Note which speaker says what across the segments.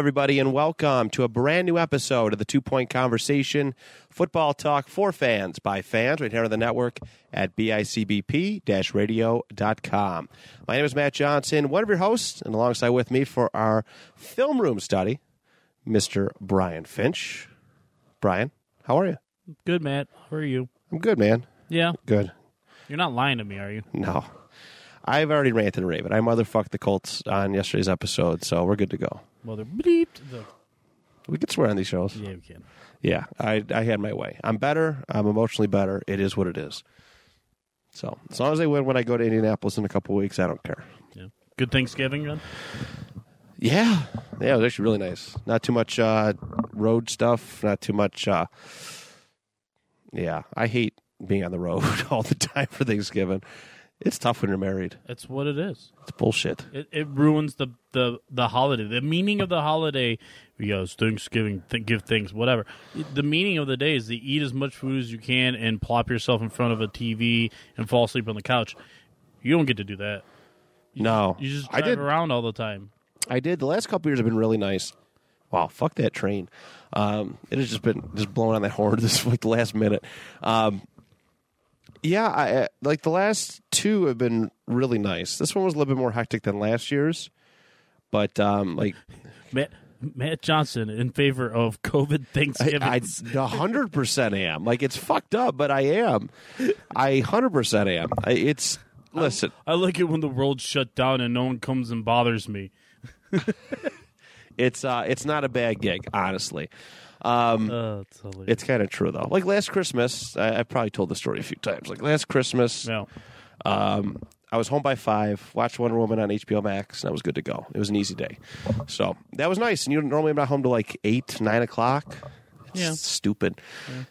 Speaker 1: Everybody, and welcome to a brand new episode of the Two Point Conversation Football Talk for Fans by fans right here on the network at bicbp radio.com. My name is Matt Johnson, one of your hosts, and alongside with me for our film room study, Mr. Brian Finch. Brian, how are you?
Speaker 2: Good, Matt. How are you?
Speaker 1: I'm good, man.
Speaker 2: Yeah.
Speaker 1: Good.
Speaker 2: You're not lying to me, are you?
Speaker 1: No. I've already ranted and raved. I motherfucked the Colts on yesterday's episode, so we're good to go.
Speaker 2: They're bleeped. The,
Speaker 1: We can swear on these shows.
Speaker 2: yeah, we can.
Speaker 1: Yeah, I I had my way. I'm better. I'm emotionally better. It is what it is. So as long as they win when I go to Indianapolis in a couple weeks, I don't care.
Speaker 2: Yeah. Good Thanksgiving, then?
Speaker 1: Yeah, yeah, it was actually really nice. Not too much uh, road stuff. Not too much. Uh, yeah, I hate being on the road all the time for Thanksgiving. It's tough when you're married.
Speaker 2: That's what it is.
Speaker 1: It's bullshit.
Speaker 2: It, it ruins the, the, the holiday. The meaning of the holiday, because Thanksgiving, th- give thanks, whatever. The meaning of the day is to eat as much food as you can and plop yourself in front of a TV and fall asleep on the couch. You don't get to do that.
Speaker 1: No,
Speaker 2: You just
Speaker 1: I
Speaker 2: drive
Speaker 1: did.
Speaker 2: around all the time.
Speaker 1: I did. The last couple years have been really nice. Wow, fuck that train. Um, it has just been just blowing on that horn this like the last minute. Um, yeah, I, uh, like the last two have been really nice. This one was a little bit more hectic than last year's, but um, like
Speaker 2: Matt, Matt Johnson in favor of COVID Thanksgiving.
Speaker 1: I a hundred percent am. Like it's fucked up, but I am. I hundred percent am. I, it's listen.
Speaker 2: I like it when the world shut down and no one comes and bothers me.
Speaker 1: It's uh, it's not a bad gig, honestly. Um,
Speaker 2: Uh, it's.
Speaker 1: It's kind of true though. Like last Christmas, I, I probably told the story a few times. Like last Christmas,
Speaker 2: no.
Speaker 1: um, I was home by five, watched Wonder Woman on HBO Max, and I was good to go. It was an easy day, so that was nice. And you normally I'm not home till like eight, nine o'clock. It's
Speaker 2: Yeah.
Speaker 1: stupid.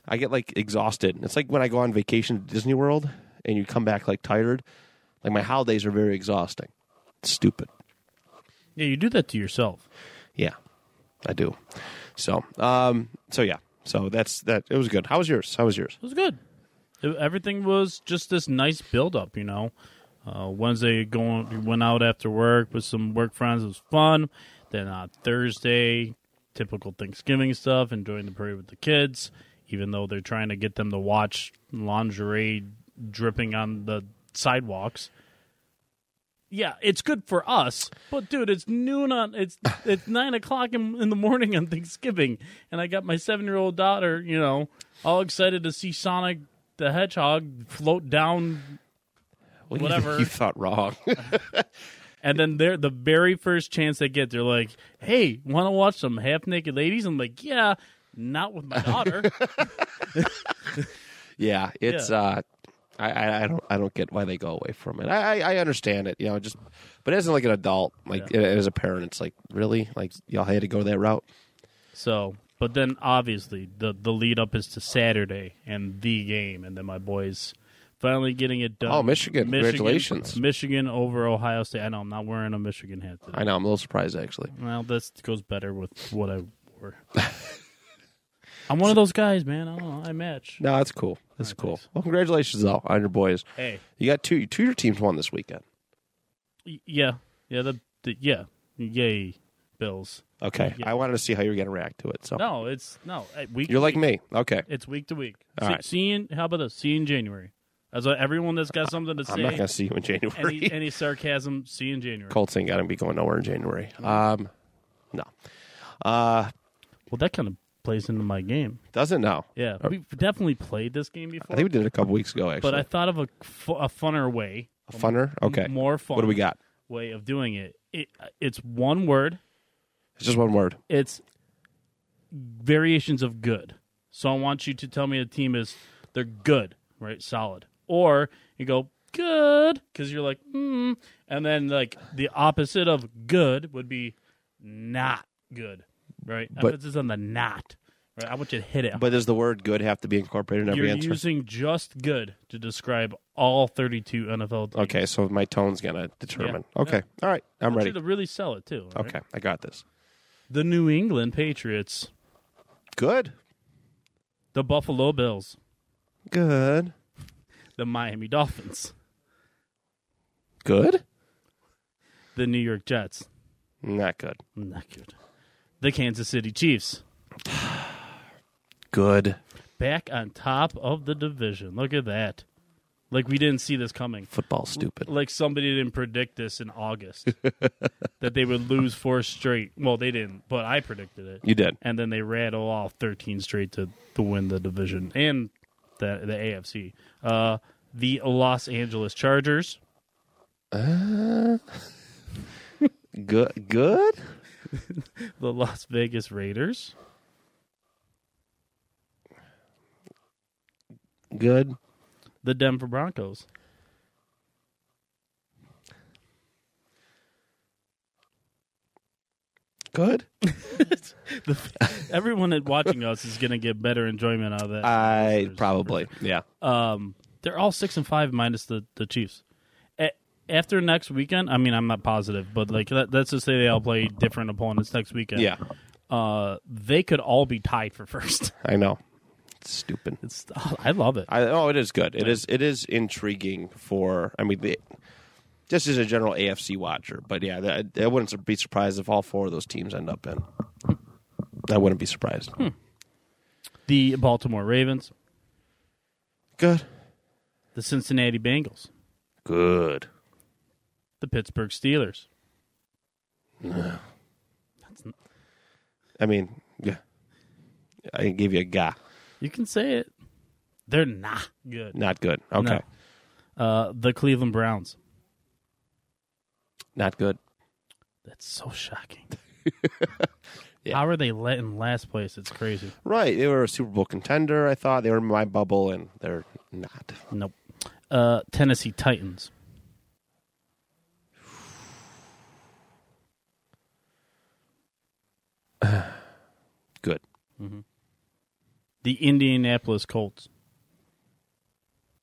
Speaker 1: I get like exhausted. It's like when I go on vacation to Disney World and you come back like tired. Like my holidays are very exhausting. It's stupid.
Speaker 2: Yeah, you do that to yourself.
Speaker 1: Yeah, I do. So, um, so yeah. So that's that. It was good. How was yours? How was yours?
Speaker 2: It was good. It- everything was just this nice build up, you know. Uh, Wednesday going we went out after work with some work friends. It was fun. Then on Thursday, typical Thanksgiving stuff, enjoying the parade with the kids, even though they're trying to get them to watch lingerie dripping on the sidewalks. Yeah, it's good for us, but dude, it's noon on it's it's nine o'clock in, in the morning on Thanksgiving, and I got my seven year old daughter, you know, all excited to see Sonic the Hedgehog float down,
Speaker 1: Well, you-
Speaker 2: Whatever.
Speaker 1: You, thought wrong.
Speaker 2: and then they're the very first chance they get, they're like, "Hey, want to watch some half naked ladies?" I'm like, "Yeah." Not with my daughter.
Speaker 1: yeah, it's.
Speaker 2: Yeah.
Speaker 1: uh I, I, I don't I don't get why they go away from it. I, I, I understand it, you know, just but as like an adult, like as a parent, it's like really like y'all had to go that route.
Speaker 2: So, but then obviously the the lead up is to Saturday and the game, and then my boys finally getting it done.
Speaker 1: Oh, Michigan. Congratulations.
Speaker 2: Michigan over Ohio State. I know I'm not wearing a Michigan hat today.
Speaker 1: I know I'm a little surprised actually.
Speaker 2: Well, this goes better with what I wore. I'm one of those guys, man. I don't know. I match.
Speaker 1: No, that's cool. That's cool. Well, congratulations though on your boys.
Speaker 2: Hey,
Speaker 1: You got two two of your teams won this weekend.
Speaker 2: y- yeah, yeah, the, the yeah, yay, Bills.
Speaker 1: Okay,
Speaker 2: Yeah.
Speaker 1: I wanted to see how you were going to react to it. So
Speaker 2: No, it's no uh, week.
Speaker 1: you're like
Speaker 2: week.
Speaker 1: me. Okay,
Speaker 2: It's week to week.
Speaker 1: All
Speaker 2: see,
Speaker 1: right.
Speaker 2: see in, how about this? See you in January. As everyone that's got something to
Speaker 1: I'm
Speaker 2: say,
Speaker 1: not going to see you in January.
Speaker 2: any any sarcasm, see you in January.
Speaker 1: Colts ain't got to be going nowhere in January. Um, no, uh,
Speaker 2: Well, that kind of plays into my game.
Speaker 1: doesn't know.
Speaker 2: Yeah, we've definitely played this game before,
Speaker 1: I think we did it a couple weeks ago. Actually,
Speaker 2: but I thought of a, fu- a funner way,
Speaker 1: a funner. Okay,
Speaker 2: more fun.
Speaker 1: What do we got?
Speaker 2: way of doing it. it. It's one word.
Speaker 1: It's just one word.
Speaker 2: It's variations of good. So I want you to tell me a team is they're good, right? Solid. Or you go good because you're like, hmm. And then like the opposite of good would be not good, right?
Speaker 1: But-
Speaker 2: Emphasis on the not. Right? I want you to hit it.
Speaker 1: But does the word good have to be incorporated in every
Speaker 2: you're
Speaker 1: answer?
Speaker 2: using just good to describe all 32 NFL teams.
Speaker 1: okay, so my tone's going to determine.
Speaker 2: Yeah.
Speaker 1: Okay. All right. I'm
Speaker 2: I want
Speaker 1: ready.
Speaker 2: you to really sell it too. all right?
Speaker 1: Okay. I got this.
Speaker 2: The New England Patriots,
Speaker 1: Good.
Speaker 2: the Buffalo Bills,
Speaker 1: Good.
Speaker 2: the Miami Dolphins,
Speaker 1: Good.
Speaker 2: the New York Jets,
Speaker 1: Not good.
Speaker 2: not good, the Kansas City Chiefs,
Speaker 1: Good.
Speaker 2: back on top of the division. Look at that. Like we didn't see this coming.
Speaker 1: Football stupid.
Speaker 2: Like somebody didn't predict this in August that they would lose four straight. Well, they didn't, but I predicted it.
Speaker 1: You did.
Speaker 2: and then they rattle off 13 straight to, to win the division and the the AFC. Uh, the Los Angeles Chargers,
Speaker 1: Good. Good.
Speaker 2: the Las Vegas Raiders,
Speaker 1: Good.
Speaker 2: the Denver Broncos,
Speaker 1: Good.
Speaker 2: everyone that watching us is going to get better enjoyment out of that.
Speaker 1: I probably. Yeah.
Speaker 2: um, they're all six and five minus the the Chiefs. After next weekend, I mean, I'm not positive, but like that, let's just say they all play different opponents next weekend.
Speaker 1: Yeah.
Speaker 2: uh, they could all be tied for first.
Speaker 1: I know. It's stupid.
Speaker 2: It's I love it.
Speaker 1: I, oh, it is good. It is. It is intriguing for. I mean, the, just as a general AFC watcher, but yeah, that, I wouldn't be surprised if all four of those teams end up in. I wouldn't be surprised.
Speaker 2: The Baltimore Ravens,
Speaker 1: Good.
Speaker 2: the Cincinnati Bengals,
Speaker 1: Good.
Speaker 2: The Pittsburgh Steelers. No.
Speaker 1: That's I mean, yeah. I can give you a ga.
Speaker 2: You can say it. They're not good.
Speaker 1: Not good. Okay.
Speaker 2: Uh, the Cleveland Browns.
Speaker 1: Not good.
Speaker 2: That's so shocking.
Speaker 1: Yeah.
Speaker 2: How are they let in last place? It's crazy.
Speaker 1: Right. They were a Super Bowl contender. I thought they were in my bubble, and they're not.
Speaker 2: Nope. Uh, Tennessee Titans.
Speaker 1: Good. Mm-hmm.
Speaker 2: The Indianapolis Colts.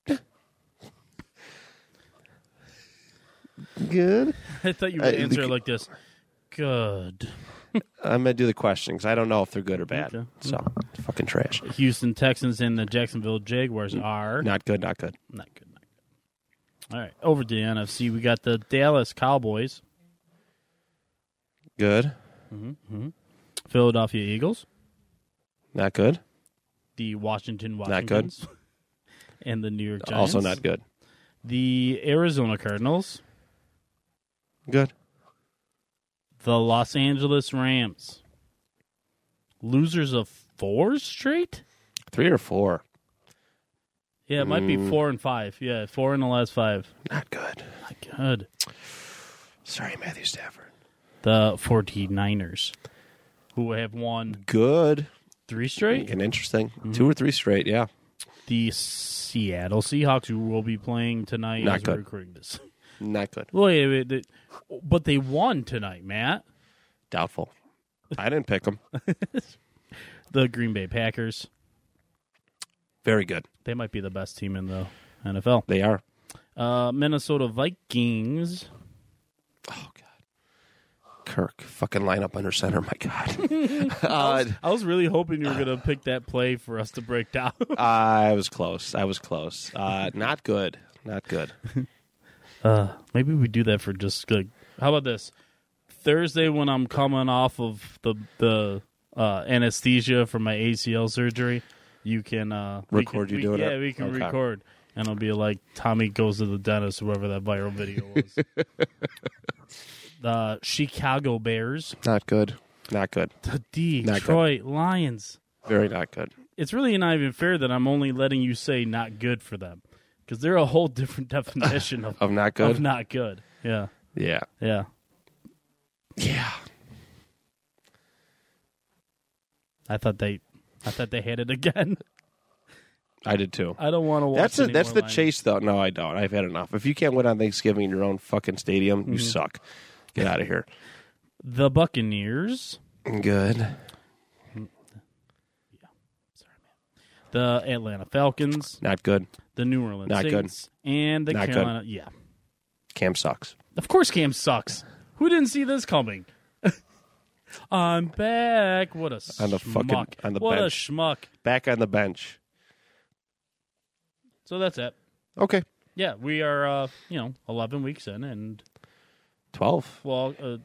Speaker 1: Good.
Speaker 2: I thought you would
Speaker 1: Uh, the-
Speaker 2: answer it like this. Good.
Speaker 1: I'm gonna do the question because I don't know if they're good or bad.
Speaker 2: Okay.
Speaker 1: So fucking trash.
Speaker 2: Houston Texans and the Jacksonville Jaguars are
Speaker 1: Not good. Not good.
Speaker 2: not good. Not good. All right, over to the NFC. We got the Dallas Cowboys,
Speaker 1: Good. Mm-hmm, mm-hmm.
Speaker 2: Philadelphia Eagles,
Speaker 1: Not good.
Speaker 2: the Washington
Speaker 1: Not good.
Speaker 2: Washingtons, and the New York Giants.
Speaker 1: Also not good.
Speaker 2: The Arizona Cardinals,
Speaker 1: Good.
Speaker 2: the Los Angeles Rams. Losers of four straight?
Speaker 1: Three or four.
Speaker 2: Yeah, it might be
Speaker 1: Mm.
Speaker 2: four and five. Yeah, four in the last five.
Speaker 1: Not good.
Speaker 2: Not good.
Speaker 1: Sorry, Matthew Stafford.
Speaker 2: The 49ers, who have won
Speaker 1: Good.
Speaker 2: three straight.
Speaker 1: And interesting.
Speaker 2: Mm-hmm.
Speaker 1: Two or three straight. Yeah.
Speaker 2: The Seattle Seahawks, who will be playing tonight
Speaker 1: Not good.
Speaker 2: recording this.
Speaker 1: Not good.
Speaker 2: Wait, but they won tonight, Matt.
Speaker 1: Doubtful. I didn't pick them.
Speaker 2: The Green Bay Packers.
Speaker 1: Very good.
Speaker 2: They might be the best team in the NFL.
Speaker 1: They are.
Speaker 2: Uh, Minnesota Vikings.
Speaker 1: Oh God. Kirk, fucking line up under center. My God. uh,
Speaker 2: I was really hoping you were going to pick that play for us to break down.
Speaker 1: I was close. I was close. Uh, not good. Not good.
Speaker 2: Uh, maybe we do that for just like. How about this? Thursday when I'm coming off of the the uh, anesthesia from my ACL surgery, you can uh,
Speaker 1: Record
Speaker 2: can-
Speaker 1: you
Speaker 2: we-
Speaker 1: doing
Speaker 2: Yeah,
Speaker 1: it?
Speaker 2: we can
Speaker 1: Okay.
Speaker 2: record, and it'll be like Tommy goes to the dentist, whoever that viral video was. The Chicago Bears,
Speaker 1: Not good. Not good.
Speaker 2: the
Speaker 1: Not
Speaker 2: Detroit Lions.
Speaker 1: Very not good.
Speaker 2: It's really not even fair that I'm only letting you say not good for them because they're a whole different definition of
Speaker 1: Of not good.
Speaker 2: of not good. Yeah,
Speaker 1: yeah.
Speaker 2: yeah.
Speaker 1: Yeah.
Speaker 2: I thought they, I thought they had it again.
Speaker 1: I did too.
Speaker 2: I don't want to watch.
Speaker 1: That's a,
Speaker 2: any
Speaker 1: that's
Speaker 2: more
Speaker 1: the
Speaker 2: Lions.
Speaker 1: chase, though. No, I don't. I've had enough. If you can't win on Thanksgiving in your own fucking stadium,
Speaker 2: Mm-hmm.
Speaker 1: you suck. Get out of here.
Speaker 2: The Buccaneers,
Speaker 1: Good. Yeah. Sorry, man.
Speaker 2: The Atlanta Falcons,
Speaker 1: Not good.
Speaker 2: the New Orleans
Speaker 1: Not good.
Speaker 2: Saints, and the
Speaker 1: Not good.
Speaker 2: Carolina. Yeah,
Speaker 1: Cam sucks.
Speaker 2: of course, Cam sucks. Who didn't see this coming? I'm back. What a
Speaker 1: On the
Speaker 2: schmuck.
Speaker 1: fucking- on the
Speaker 2: what
Speaker 1: bench.
Speaker 2: a schmuck.
Speaker 1: Back on the bench.
Speaker 2: So that's it.
Speaker 1: Okay.
Speaker 2: Yeah, we are. Uh, you know, eleven weeks in, and
Speaker 1: 12.
Speaker 2: well, uh,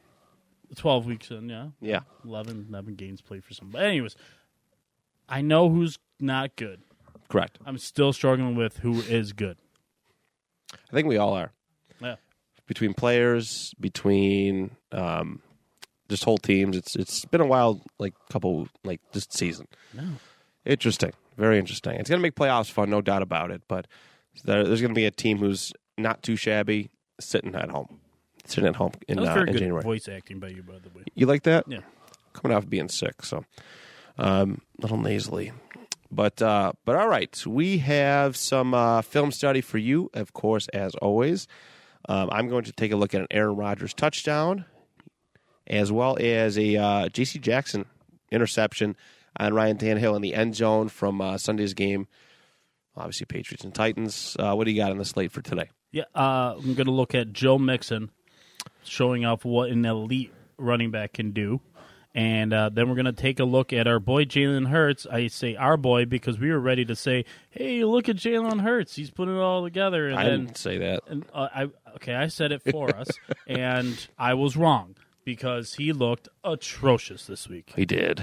Speaker 2: twelve weeks in. Yeah,
Speaker 1: Yeah.
Speaker 2: 11, 11 games played for some. But anyways, I know who's not good.
Speaker 1: Correct.
Speaker 2: I'm still struggling with who is good.
Speaker 1: I think we all are.
Speaker 2: Yeah.
Speaker 1: Between players, between um, just whole teams, it's it's been a wild like couple like this season.
Speaker 2: No.
Speaker 1: Interesting, very interesting. It's going to make playoffs fun, no doubt about it. But there, there's going to be a team who's not too shabby, sitting at home, sitting at home in,
Speaker 2: That was
Speaker 1: uh,
Speaker 2: very
Speaker 1: in
Speaker 2: good
Speaker 1: January.
Speaker 2: voice acting by you, by the way.
Speaker 1: You like that?
Speaker 2: Yeah.
Speaker 1: Coming off being sick, so um, a little nasally. But uh, but all right, we have some uh, film study for you, of course, as always. Um, I'm going to take a look at an Aaron Rodgers touchdown, as well as a uh, J.C. Jackson interception on Ryan Tannehill in the end zone from uh, Sunday's game. Obviously, Patriots and Titans. Uh, what do you got on the slate for today?
Speaker 2: Yeah, uh, I'm going to look at Joe Mixon showing off what an elite running back can do. And uh, then we're going to take a look at our boy Jalen Hurts. I say our boy because we were ready to say, "Hey, look at Jalen Hurts. He's putting it all together." And
Speaker 1: I
Speaker 2: then,
Speaker 1: didn't say that.
Speaker 2: and uh, I okay, I said it for us, and I was wrong because he looked atrocious this week,
Speaker 1: He did.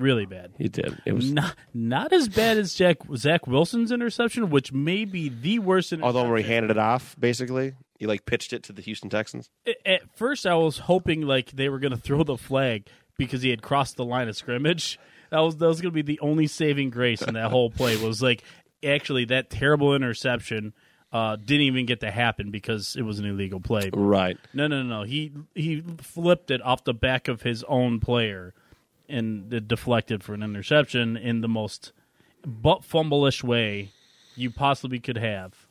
Speaker 2: Really bad.
Speaker 1: He did. It was
Speaker 2: Not not as bad as Jack Zach Wilson's interception, which may be the worst interception.
Speaker 1: although where he handed it off, basically, he like pitched it to the Houston Texans.
Speaker 2: at first I was hoping like they were going to throw the flag because he had crossed the line of scrimmage. That was that was going to be the only saving grace in that whole play was like actually that terrible interception uh, didn't even get to happen because it was an illegal play.
Speaker 1: Right.
Speaker 2: No, no, no. He he flipped it off the back of his own player and deflected for an interception in the most butt fumble-ish way you possibly could have.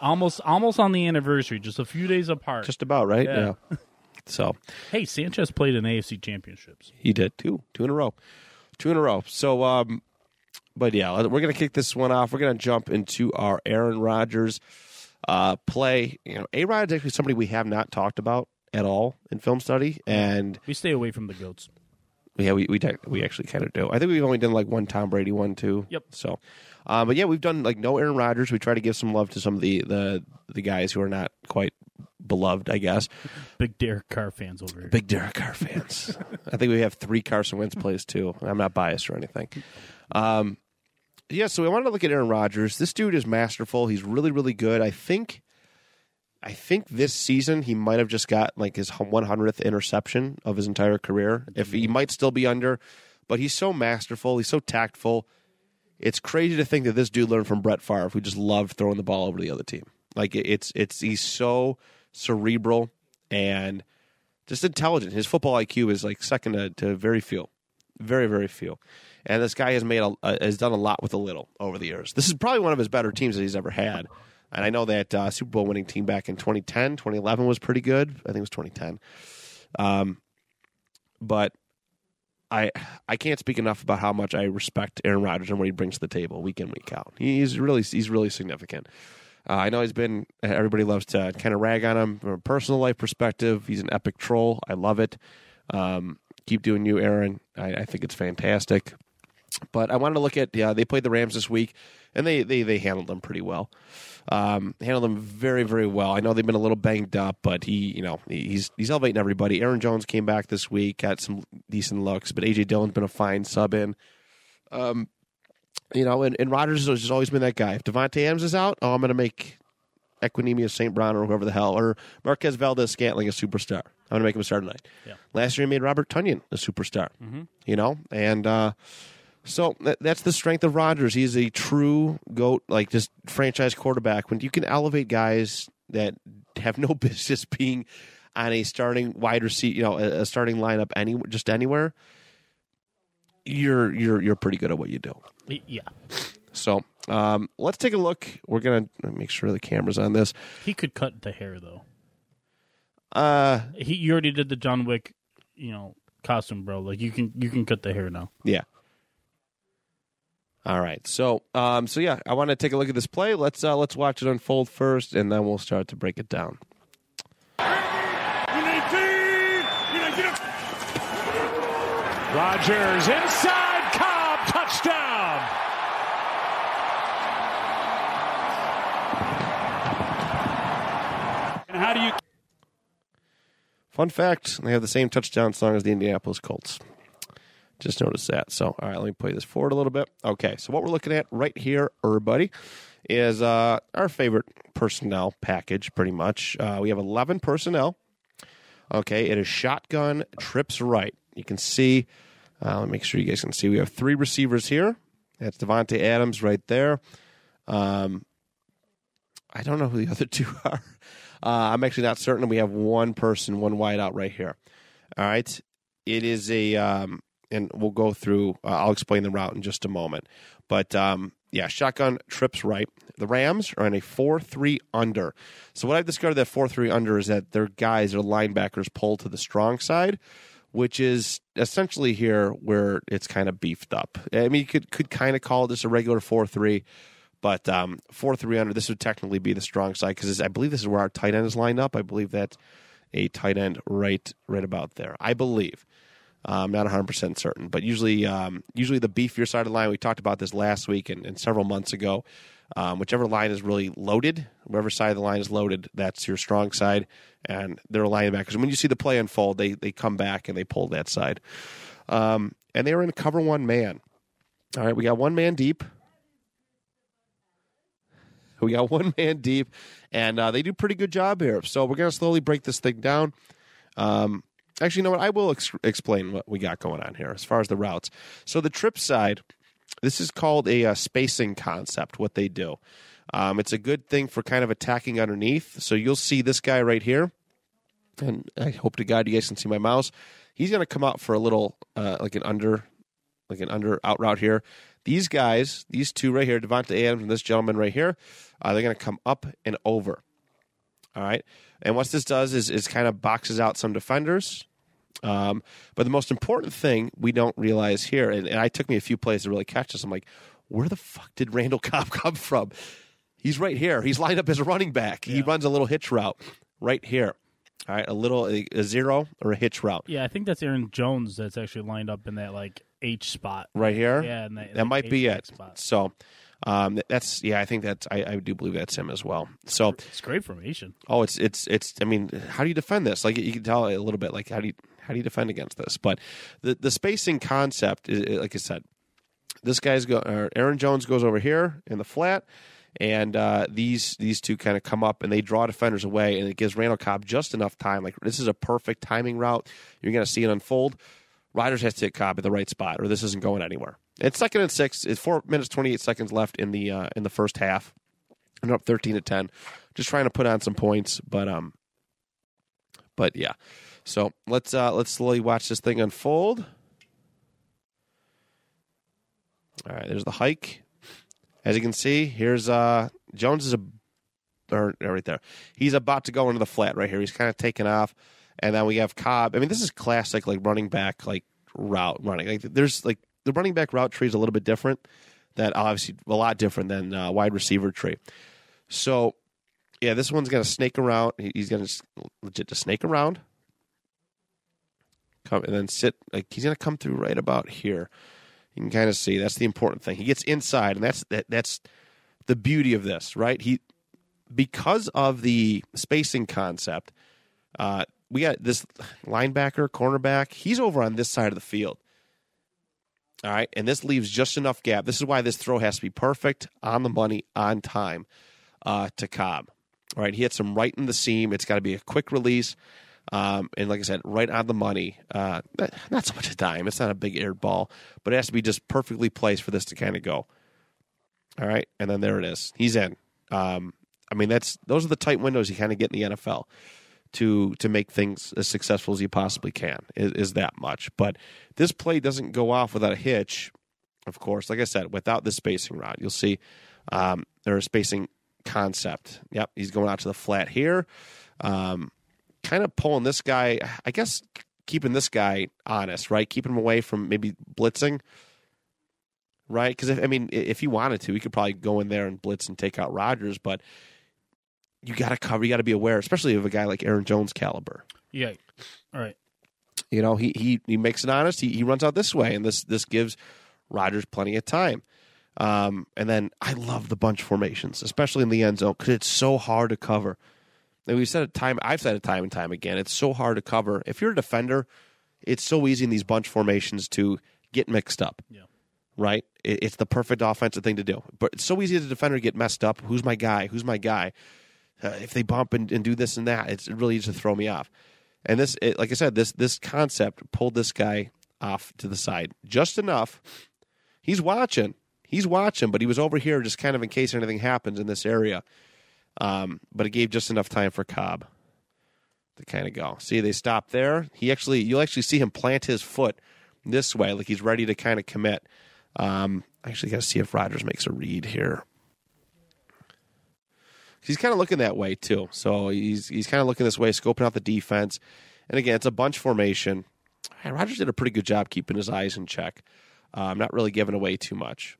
Speaker 2: Almost almost on the anniversary, just a few days apart.
Speaker 1: Just about right.
Speaker 2: Yeah.
Speaker 1: Yeah. So
Speaker 2: Hey, Sanchez played in AFC championships.
Speaker 1: he did two, two in a row, two in a row. So, um, but yeah, we're gonna kick this one off. We're gonna jump into our Aaron Rodgers uh, play. You know, A Rod is actually somebody we have not talked about at all in film study, and
Speaker 2: We stay away from the goats.
Speaker 1: Yeah, we we tech- we actually kind of do. I think we've only done like one Tom Brady one too.
Speaker 2: Yep.
Speaker 1: So, um, but yeah, we've done like no Aaron Rodgers. We try to give some love to some of the the the guys who are not quite beloved, I guess.
Speaker 2: Big Derek Carr fans over here.
Speaker 1: Big Derek Carr fans. I think we have three Carson Wentz plays too. I'm not biased or anything. Um, yeah, so we wanted to look at Aaron Rodgers. This dude is masterful. He's really, really good. I think, I think this season he might have just got like his 100th interception of his entire career. If he might still be under, but he's so masterful. He's so tactful. It's crazy to think that this dude learned from Brett Favre, who just loved throwing the ball over to the other team. Like it's it's he's so cerebral and just intelligent. His football IQ is like second to, to very few, very very few. And this guy has made a, has done a lot with a little over the years. This is probably one of his better teams that he's ever had. And I know that uh, Super Bowl winning team back in 2010, 2011 was pretty good. I think it was 2010. Um, but I I can't speak enough about how much I respect Aaron Rodgers and what he brings to the table week in week out. He's really he's really significant. Uh, I know he's been everybody loves to kind of rag on him from a personal life perspective. He's an epic troll. I love it. Um, keep doing you, Aaron. I, I think it's fantastic. But I wanted to look at yeah they played the Rams this week and they they they handled them pretty well. Um, handled them very very well. I know they've been a little banged up, but he you know he's he's elevating everybody. Aaron Jones came back this week, got some decent looks, but AJ Dillon's been a fine sub in. Um, you know, and, and Rodgers has always been that guy. If Davante Adams is out, oh, I'm going to make Equanimeous St. Brown or whoever the hell, or Marquez Valdes Scantling a superstar. I'm going to make him a star tonight.
Speaker 2: Yeah.
Speaker 1: Last year, he made Robert Tonyan a superstar. You know, and uh, so that, that's the strength of Rodgers. He's a true goat, like just franchise quarterback. When you can elevate guys that have no business being on a starting wide receiver, you know, a, a starting lineup any just anywhere, you're you're you're pretty good at what you do.
Speaker 2: Yeah.
Speaker 1: So um, let's take a look. We're gonna make sure the camera's on this.
Speaker 2: He could cut the hair though.
Speaker 1: Uh,
Speaker 2: He you already did the John Wick, you know, costume, bro. Like you can you can cut the hair now.
Speaker 1: yeah. All right. So um, so yeah, I want to take a look at this play. Let's uh, let's watch it unfold first, and then we'll start to break it down.
Speaker 3: Rodgers inside, Cobb, touchdown! And how do you
Speaker 1: Fun fact: they have the same touchdown song as the Indianapolis Colts. Just noticed that. So, all right, let me play this forward a little bit. Okay, so what we're looking at right here, everybody, is uh, our favorite personnel package. Pretty much, uh, we have eleven personnel. Okay, it is shotgun trips right. You can see. Uh, let me make sure you guys can see. We have three receivers here. That's Davante Adams right there. Um, I don't know who the other two are. Uh, I'm actually not certain. We have one person, one wide out right here. All right. It is a, um, and we'll go through, uh, I'll explain the route in just a moment. But um, yeah, shotgun trips right. The Rams are in a 4 3 under. So what I've discovered that 4 3 under is that their guys, their linebackers, pull to the strong side. Which is essentially here where it's kind of beefed up. I mean, you could could kind of call this a regular four three, but um, four three under this would technically be the strong side because I believe this is where our tight end is lined up. I believe that's a tight end right right about there. I believe. I'm not 100 percent certain, but usually um, usually the beefier side of the line. We talked about this last week and, and several months ago. Um, whichever line is really loaded, whatever side of the line is loaded, that's your strong side, and they're linebackers. When you see the play unfold, they they come back and they pull that side. Um, and they were in cover one man. All right, we got one man deep. We got one man deep, and uh, they do pretty good job here. So we're going to slowly break this thing down. Um, actually, you know what? I will ex- explain what we got going on here as far as the routes. So the trip side, this is called a uh, spacing concept. What they do, um, it's a good thing for kind of attacking underneath. So you'll see this guy right here, and I hope to God you guys can see my mouse. He's going to come out for a little, uh, like an under, like an under out route here. These guys, these two right here, Davante Adams and this gentleman right here, uh, they're going to come up and over. All right. And what this does is, is kind of boxes out some defenders. Um, but the most important thing we don't realize here, and, and I took me a few plays to really catch this. I'm like, where the fuck did Randall Cobb come from? He's right here. He's lined up as a running back. He runs a little hitch route right here. All right, a little a, a zero or a hitch route
Speaker 2: Yeah, I think that's Aaron Jones that's actually lined up in that like H spot.
Speaker 1: right here.
Speaker 2: Yeah, and that,
Speaker 1: that might be
Speaker 2: H-back
Speaker 1: it.
Speaker 2: Spot.
Speaker 1: So um, that's yeah, I think that's I, I do believe that's him as well. So
Speaker 2: It's great formation.
Speaker 1: oh, it's it's it's. I mean, how do you defend this? Like you can tell a little bit. Like how do you how do you defend against this? But the the spacing concept is like I said. This guy's go. Or Aaron Jones goes over here in the flat, and uh, these these two kind of come up and they draw defenders away, and it gives Randall Cobb just enough time. Like this is a perfect timing route. You're going to see it unfold. Rodgers has to hit Cobb at the right spot, or this isn't going anywhere. It's second and six. It's four minutes twenty eight seconds left in the uh, in the first half. And up thirteen to ten. Just trying to put on some points, but um, but yeah. So let's uh let's slowly watch this thing unfold. All right, there's the hike. As you can see, here's uh Jones is a or right there. He's about to go into the flat right here. He's kind of taking off, and then we have Cobb. I mean, this is classic like running back like route running. Like there's like the running back route tree is a little bit different. That obviously a lot different than uh, wide receiver tree. So yeah, this one's gonna snake around. He's gonna legit just snake around, come and then sit. Like he's gonna come through right about here. You can kind of see that's the important thing. He gets inside, and that's that, that's the beauty of this, right? He because of the spacing concept. Uh, we got this linebacker, cornerback. He's over on this side of the field. All right, and this leaves just enough gap. This is why this throw has to be perfect, on the money, on time uh, to Cobb. All right, he hits him right in the seam. It's got to be a quick release. Um, and like I said, right on the money. Uh, not, so much a dime. It's not a big aired ball, but it has to be just perfectly placed for this to kind of go. All right, and then there it is. He's in. Um, I mean, that's those are the tight windows you kind of get in the NFL to to make things as successful as you possibly can. Is, is that much? But this play doesn't go off without a hitch, of course, like I said, without the spacing rod, you'll see um, there is a spacing concept. Yep, he's going out to the flat here, um, kind of pulling this guy. I guess keeping this guy honest, right? Keeping him away from maybe blitzing, right? Because I mean, if he wanted to, he could probably go in there and blitz and take out Rodgers, but you got to cover. You got to be aware, especially of a guy like Aaron Jones caliber.
Speaker 2: Yeah. All right.
Speaker 1: You know, he he he makes it honest. He he runs out this way, and this this gives Rodgers plenty of time. Um, and then I love the bunch formations, especially in the end zone, because it's so hard to cover. And we've said it time. I've said it time and time again. It's so hard to cover. If you're a defender, it's so easy in these bunch formations to get mixed up.
Speaker 2: Yeah.
Speaker 1: Right? It, it's the perfect offensive thing to do. But it's so easy as a defender to get messed up. Who's my guy? Who's my guy? Uh, if they bump and, and do this and that, it's really easy to throw me off. And this, it, like I said, this this concept pulled this guy off to the side just enough. He's watching. He's watching, but he was over here just kind of in case anything happens in this area. Um, but it gave just enough time for Cobb to kind of go. See, they stop there. He actually, you'll actually see him plant his foot this way, like he's ready to kind of commit. Um, I actually got to see if Rodgers makes a read here. He's kind of looking that way too. So he's he's kind of looking this way, scoping out the defense. And again, it's a bunch formation. Rodgers did a pretty good job keeping his eyes in check. Um, not really giving away too much.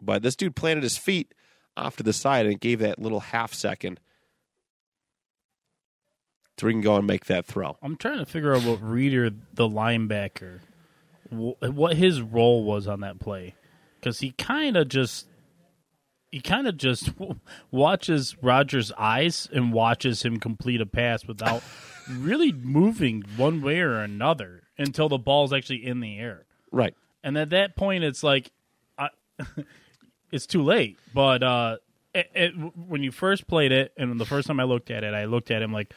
Speaker 1: But this dude planted his feet off to the side and gave that little half second so we can go and make that throw.
Speaker 2: I'm trying to figure out what Reeder, the linebacker, what his role was on that play, because he kind of just he kind of just watches Rodgers' eyes and watches him complete a pass without really moving one way or another until the ball's actually in the air.
Speaker 1: Right.
Speaker 2: And at that point, it's like, I, it's too late. But uh, it, it, when you first played it, and the first time I looked at it, I looked at him like,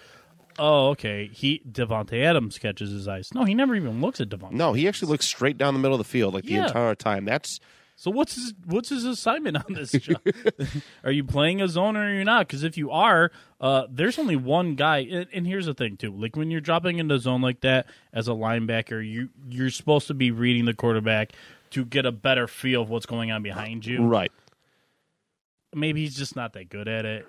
Speaker 2: oh, okay. He Davante Adams catches his eyes. No, he never even looks at Davante.
Speaker 1: No, he actually looks straight down the middle of the field like
Speaker 2: Yeah.
Speaker 1: the entire time. That's
Speaker 2: So what's his what's his assignment on this job? are you playing a zone or you're you not? Because if you are, uh, there's only one guy. And, and here's the thing too: like when you're dropping into zone like that as a linebacker, you you're supposed to be reading the quarterback to get a better feel of what's going on behind you.
Speaker 1: right.
Speaker 2: Maybe he's just not that good at it.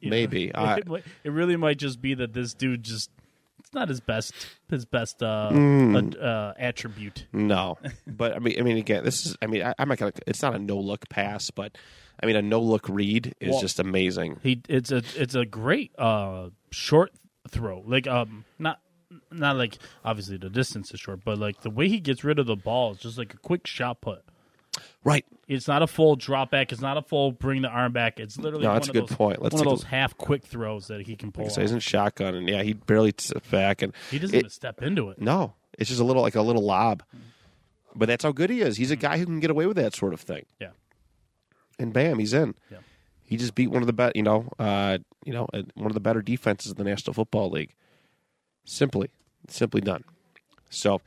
Speaker 2: You?
Speaker 1: Maybe. I-
Speaker 2: it, it really might just be that this dude just it's not his best his best uh,
Speaker 1: Mm.
Speaker 2: uh, attribute.
Speaker 1: No, but I mean, I mean, again, this is. I mean, I, I'm not gonna. It's not a no look pass, but I mean, a no look read is
Speaker 2: Well-
Speaker 1: just amazing.
Speaker 2: He it's a it's a great uh short throw. Like um not not like obviously the distance is short, but like the way he gets rid of the ball is just like a quick shot put.
Speaker 1: Right.
Speaker 2: It's not a full drop back. It's not a full bring the arm back. It's literally
Speaker 1: No,
Speaker 2: one
Speaker 1: that's
Speaker 2: of
Speaker 1: a good
Speaker 2: those,
Speaker 1: point. Let's
Speaker 2: one of
Speaker 1: take a-
Speaker 2: those half quick throws that he can pull.
Speaker 1: So he's in shotgun, and yeah, he barely steps back, and
Speaker 2: He doesn't
Speaker 1: it-
Speaker 2: even step into it.
Speaker 1: No, it's just a little like a little lob. But that's how good he is. He's a guy who can get away with that sort of thing.
Speaker 2: Yeah.
Speaker 1: And bam, he's in.
Speaker 2: Yeah.
Speaker 1: He just beat one of the best, you know, uh, you know, uh, one of the better defenses in the National Football League. Simply, simply done. So,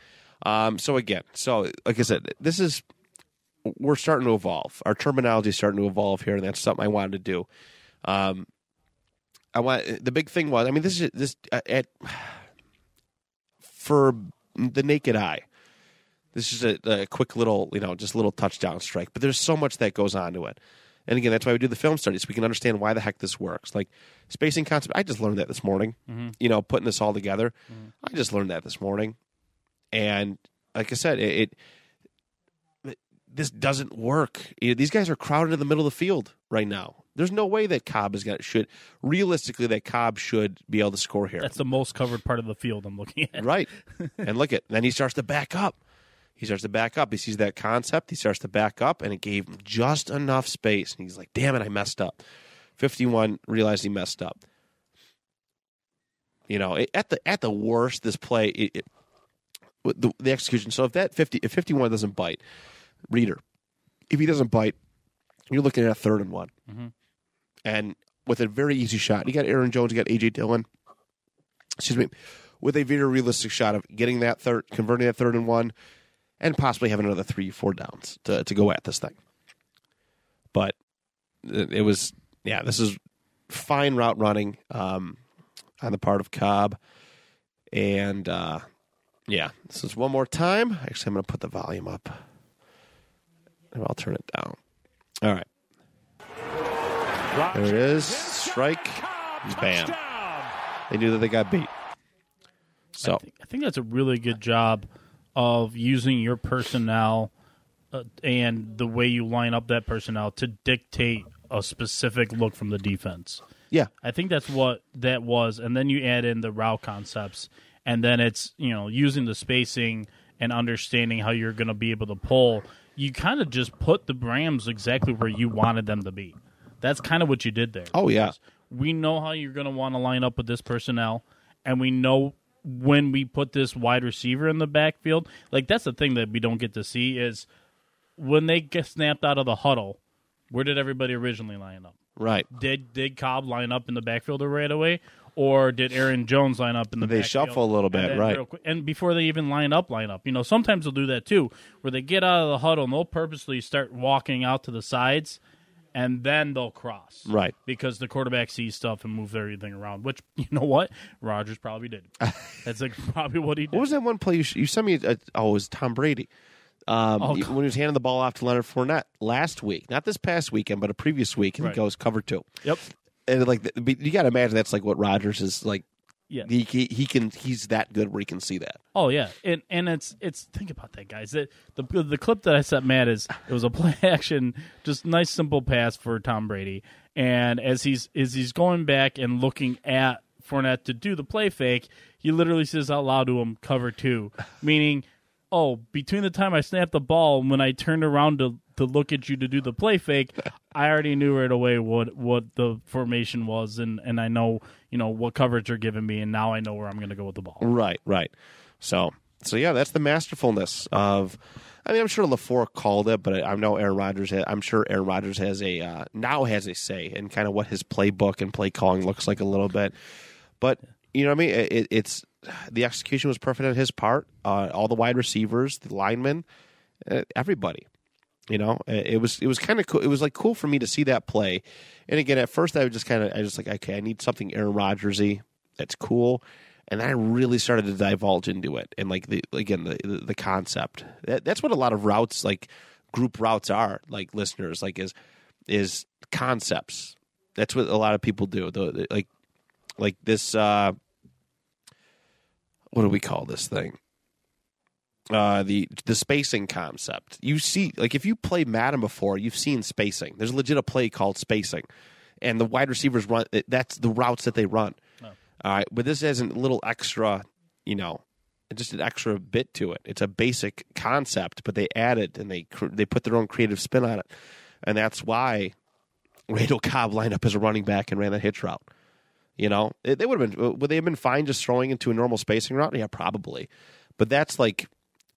Speaker 1: um, so again, so like I said, this is we're starting to evolve. Our terminology is starting to evolve here, and that's something I wanted to do. Um, I want the big thing was, I mean, this is this uh, at for the naked eye. This is a, a quick little, you know, just a little touchdown strike. But there's so much that goes on to it. And again, that's why we do the film studies. So we can understand why the heck this works. Like spacing concept, I just learned that this morning. You know, putting this all together, I just learned that this morning. And like I said, it, it this doesn't work. You know, these guys are crowded in the middle of the field right now. There's no way that Cobb is going to should realistically that Cobb should be able to score here.
Speaker 2: That's the most covered part of the field I'm looking at.
Speaker 1: Right. and look at then he starts to back up. He starts to back up. He sees that concept. He starts to back up, and it gave him just enough space. And he's like, "Damn it, I messed up." Fifty-one realized he messed up. You know, it, at the at the worst, this play, it, it, the, the execution. So if that fifty, if fifty-one doesn't bite, Reeder, if he doesn't bite, you're looking at a third and one, and with a very easy shot. You got Aaron Jones, you got AJ Dillon excuse me, with a very realistic shot of getting that third, converting that third and one, and possibly having another three, four downs to, to go at this thing. But it, it was, yeah, this is fine route running um, on the part of Cobb. And uh, yeah, this is one more time. Actually, I'm going to put the volume up. I'll turn it down. All right. There it is. Strike. Bam. They knew that they got beat. So
Speaker 2: I think, I think that's a really good job of using your personnel uh, and the way you line up that personnel to dictate a specific look from the defense.
Speaker 1: yeah,
Speaker 2: I think that's what that was, and then you add in the route concepts, and then it's you know using the spacing and understanding how you're going to be able to pull. You kind of just put the Rams exactly where you wanted them to be. That's kind of what you did there.
Speaker 1: Oh, yeah.
Speaker 2: we know how you're going to want to line up with this personnel, and we know when we put this wide receiver in the backfield. Like that's the thing that we don't get to see is when they get snapped out of the huddle. Where did everybody originally line up?
Speaker 1: right.
Speaker 2: did did Cobb line up in the backfield right away, or did Aaron Jones line up in the?
Speaker 1: They
Speaker 2: backfield?
Speaker 1: shuffle a little bit, right.
Speaker 2: quick- And before they even line up, line up. You know, sometimes they'll do that too, where they get out of the huddle and they'll purposely start walking out to the sides, and then they'll cross,
Speaker 1: Right.
Speaker 2: Because the quarterback sees stuff and moves everything around. Which you know what, Rodgers probably did. That's like probably what he did.
Speaker 1: What was that one play you, sh- you sent me? A, oh, it was Tom Brady. Um,
Speaker 2: Oh,
Speaker 1: when he was handing the ball off to Leonard Fournette last week, not this past weekend, but a previous week, and
Speaker 2: Right.
Speaker 1: he goes cover two.
Speaker 2: Yep.
Speaker 1: And like, you got to imagine that's like what Rodgers is like.
Speaker 2: Yeah.
Speaker 1: He, he he can he's that good where he can see that.
Speaker 2: Oh yeah, and and it's it's think about that, guys. The the, the clip that I sent Matt is it was a play action, just nice simple pass for Tom Brady, and as he's as he's going back and looking at Fournette to do the play fake, he literally says out loud to him, "Cover two," meaning, oh, between the time I snapped the ball and when I turned around to to look at you to do the play fake, I already knew right away what what the formation was, and and I know you know what coverage you're giving me, and now I know where I'm going to go with the ball.
Speaker 1: Right, right. So so yeah, that's the masterfulness of. I mean, I'm sure Lafleur called it, but I know Aaron Rodgers. ha I'm sure Aaron Rodgers has a uh, now has a say in kind of what his playbook and play calling looks like a little bit. But you know what I mean? It, it's the execution was perfect on his part. Uh, all the wide receivers, the linemen, uh, everybody. You know, it it was it was kind of cool. It was like cool for me to see that play. And again, at first I was just kind of I was like, okay, I need something Aaron Rodgersy that's cool. And I really started to divulge into it, and like the again the the, concept. That, that's what a lot of routes, like group routes, are. Like listeners, like is is concepts. That's what a lot of people do. The- like like this. uh What do we call this thing? Uh, the the spacing concept. You see, like if you played Madden before, you've seen spacing. There's a legit a play called spacing, and the wide receivers run. That's the routes that they run. All right, but this has a little extra, you know, just an extra bit to it. It's a basic concept, but they add it and they they put their own creative spin on it, and that's why Randall Cobb lined up as a running back and ran that hitch route. You know, they would have been would they have been fine just throwing into a normal spacing route? Yeah, probably. But that's like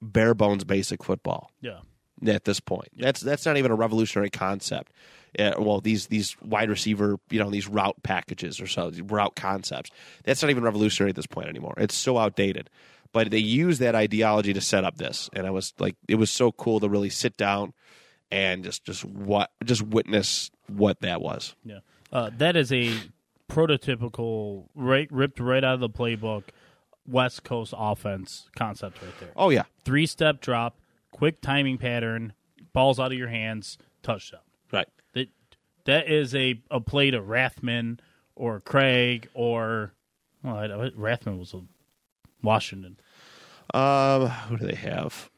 Speaker 1: bare bones basic football
Speaker 2: Yeah.
Speaker 1: at this point. That's that's not even a revolutionary concept. Uh, well, these these wide receiver, you know, these route packages or so, route concepts. That's not even revolutionary at this point anymore. It's so outdated. But they use that ideology to set up this, and I was like, it was so cool to really sit down and just just what just witness what that was.
Speaker 2: Yeah, uh, that is a prototypical, right, ripped right out of the playbook, West Coast offense concept right there.
Speaker 1: Oh yeah,
Speaker 2: Three step drop, quick timing pattern, balls out of your hands, touchdown.
Speaker 1: right.
Speaker 2: That that is a a play to Rathman or Craig or well, I, I- Rathman was a Washington.
Speaker 1: Um, who do they have?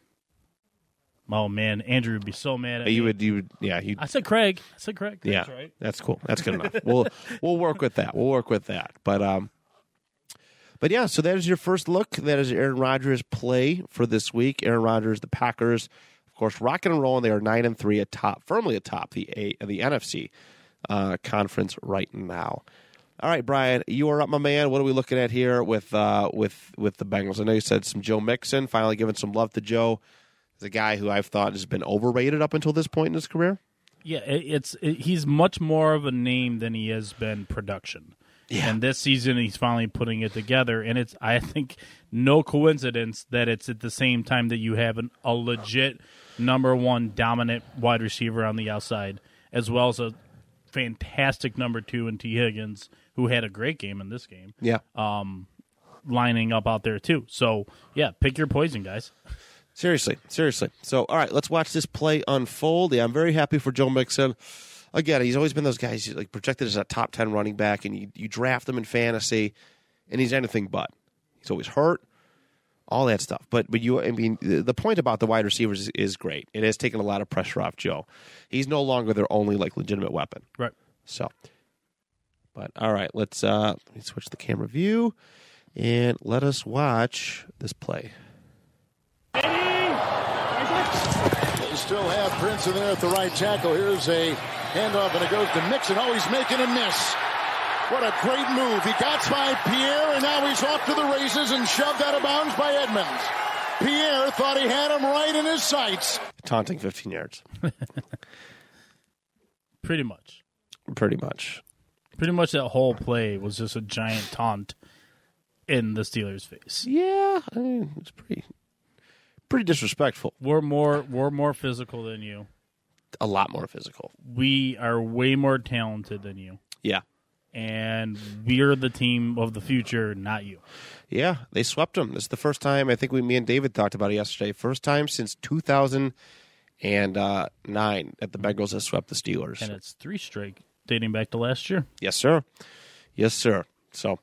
Speaker 2: Oh man, Andrew would be so mad at
Speaker 1: You
Speaker 2: me.
Speaker 1: would you would yeah you
Speaker 2: I said Craig. I said Craig.
Speaker 1: Yeah,
Speaker 2: right.
Speaker 1: that's cool. That's good enough. We'll we'll work with that. We'll work with that. But um, but yeah. So that is your first look. That is Aaron Rodgers' play for this week. Aaron Rodgers, the Packers, of course, rocking and rolling. They are nine and three atop, firmly atop the A the NFC uh, conference right now. All right, Brian, you are up, my man. What are we looking at here with uh, with with the Bengals? I know you said some Joe Mixon. Finally, giving some love to Joe. the guy who I've thought has been overrated up until this point in his career.
Speaker 2: Yeah, it's it, he's much more of a name than he has been production.
Speaker 1: Yeah.
Speaker 2: And this season he's finally putting it together and it's I think no coincidence that it's at the same time that you have an, a legit number 1 dominant wide receiver on the outside as well as a fantastic number 2 in Tee Higgins who had a great game in this game
Speaker 1: Yeah.
Speaker 2: Um, lining up out there too. So, yeah, pick your poison guys.
Speaker 1: Seriously, seriously. So, all right, let's watch this play unfold. Yeah, I'm very happy for Joe Mixon. Again, he's always been those guys he's like projected as a top ten running back, and you, you draft him in fantasy, and he's anything but. He's always hurt, all that stuff. But but you, I mean, the the point about the wide receivers is, is great. It has taken a lot of pressure off Joe. He's no longer their only like legitimate weapon.
Speaker 2: Right.
Speaker 1: So, but all right, let's uh let me switch the camera view and let us watch this play.
Speaker 4: They still have Prince in there at the right tackle. Here's a handoff, and it goes to Mixon. Oh, he's making a miss. What a great move. He got by Pierre, and now he's off to the races and shoved out of bounds by Edmunds. Pierre thought he had him right in his sights.
Speaker 1: Taunting 15 yards,
Speaker 2: Pretty much.
Speaker 1: pretty much.
Speaker 2: Pretty much that whole play was just a giant taunt in the Steelers' face.
Speaker 1: Yeah, I mean, it's pretty pretty disrespectful.
Speaker 2: We're more we're more physical than you.
Speaker 1: A lot more physical.
Speaker 2: We are way more talented than you.
Speaker 1: Yeah.
Speaker 2: And we're the team of the future, not you.
Speaker 1: Yeah, they swept them. This is the first time I think we, me and David talked about it yesterday. First time since 2009 that the Bengals have swept the Steelers.
Speaker 2: And it's three straight dating back to last year.
Speaker 1: Yes, sir. Yes, sir. So,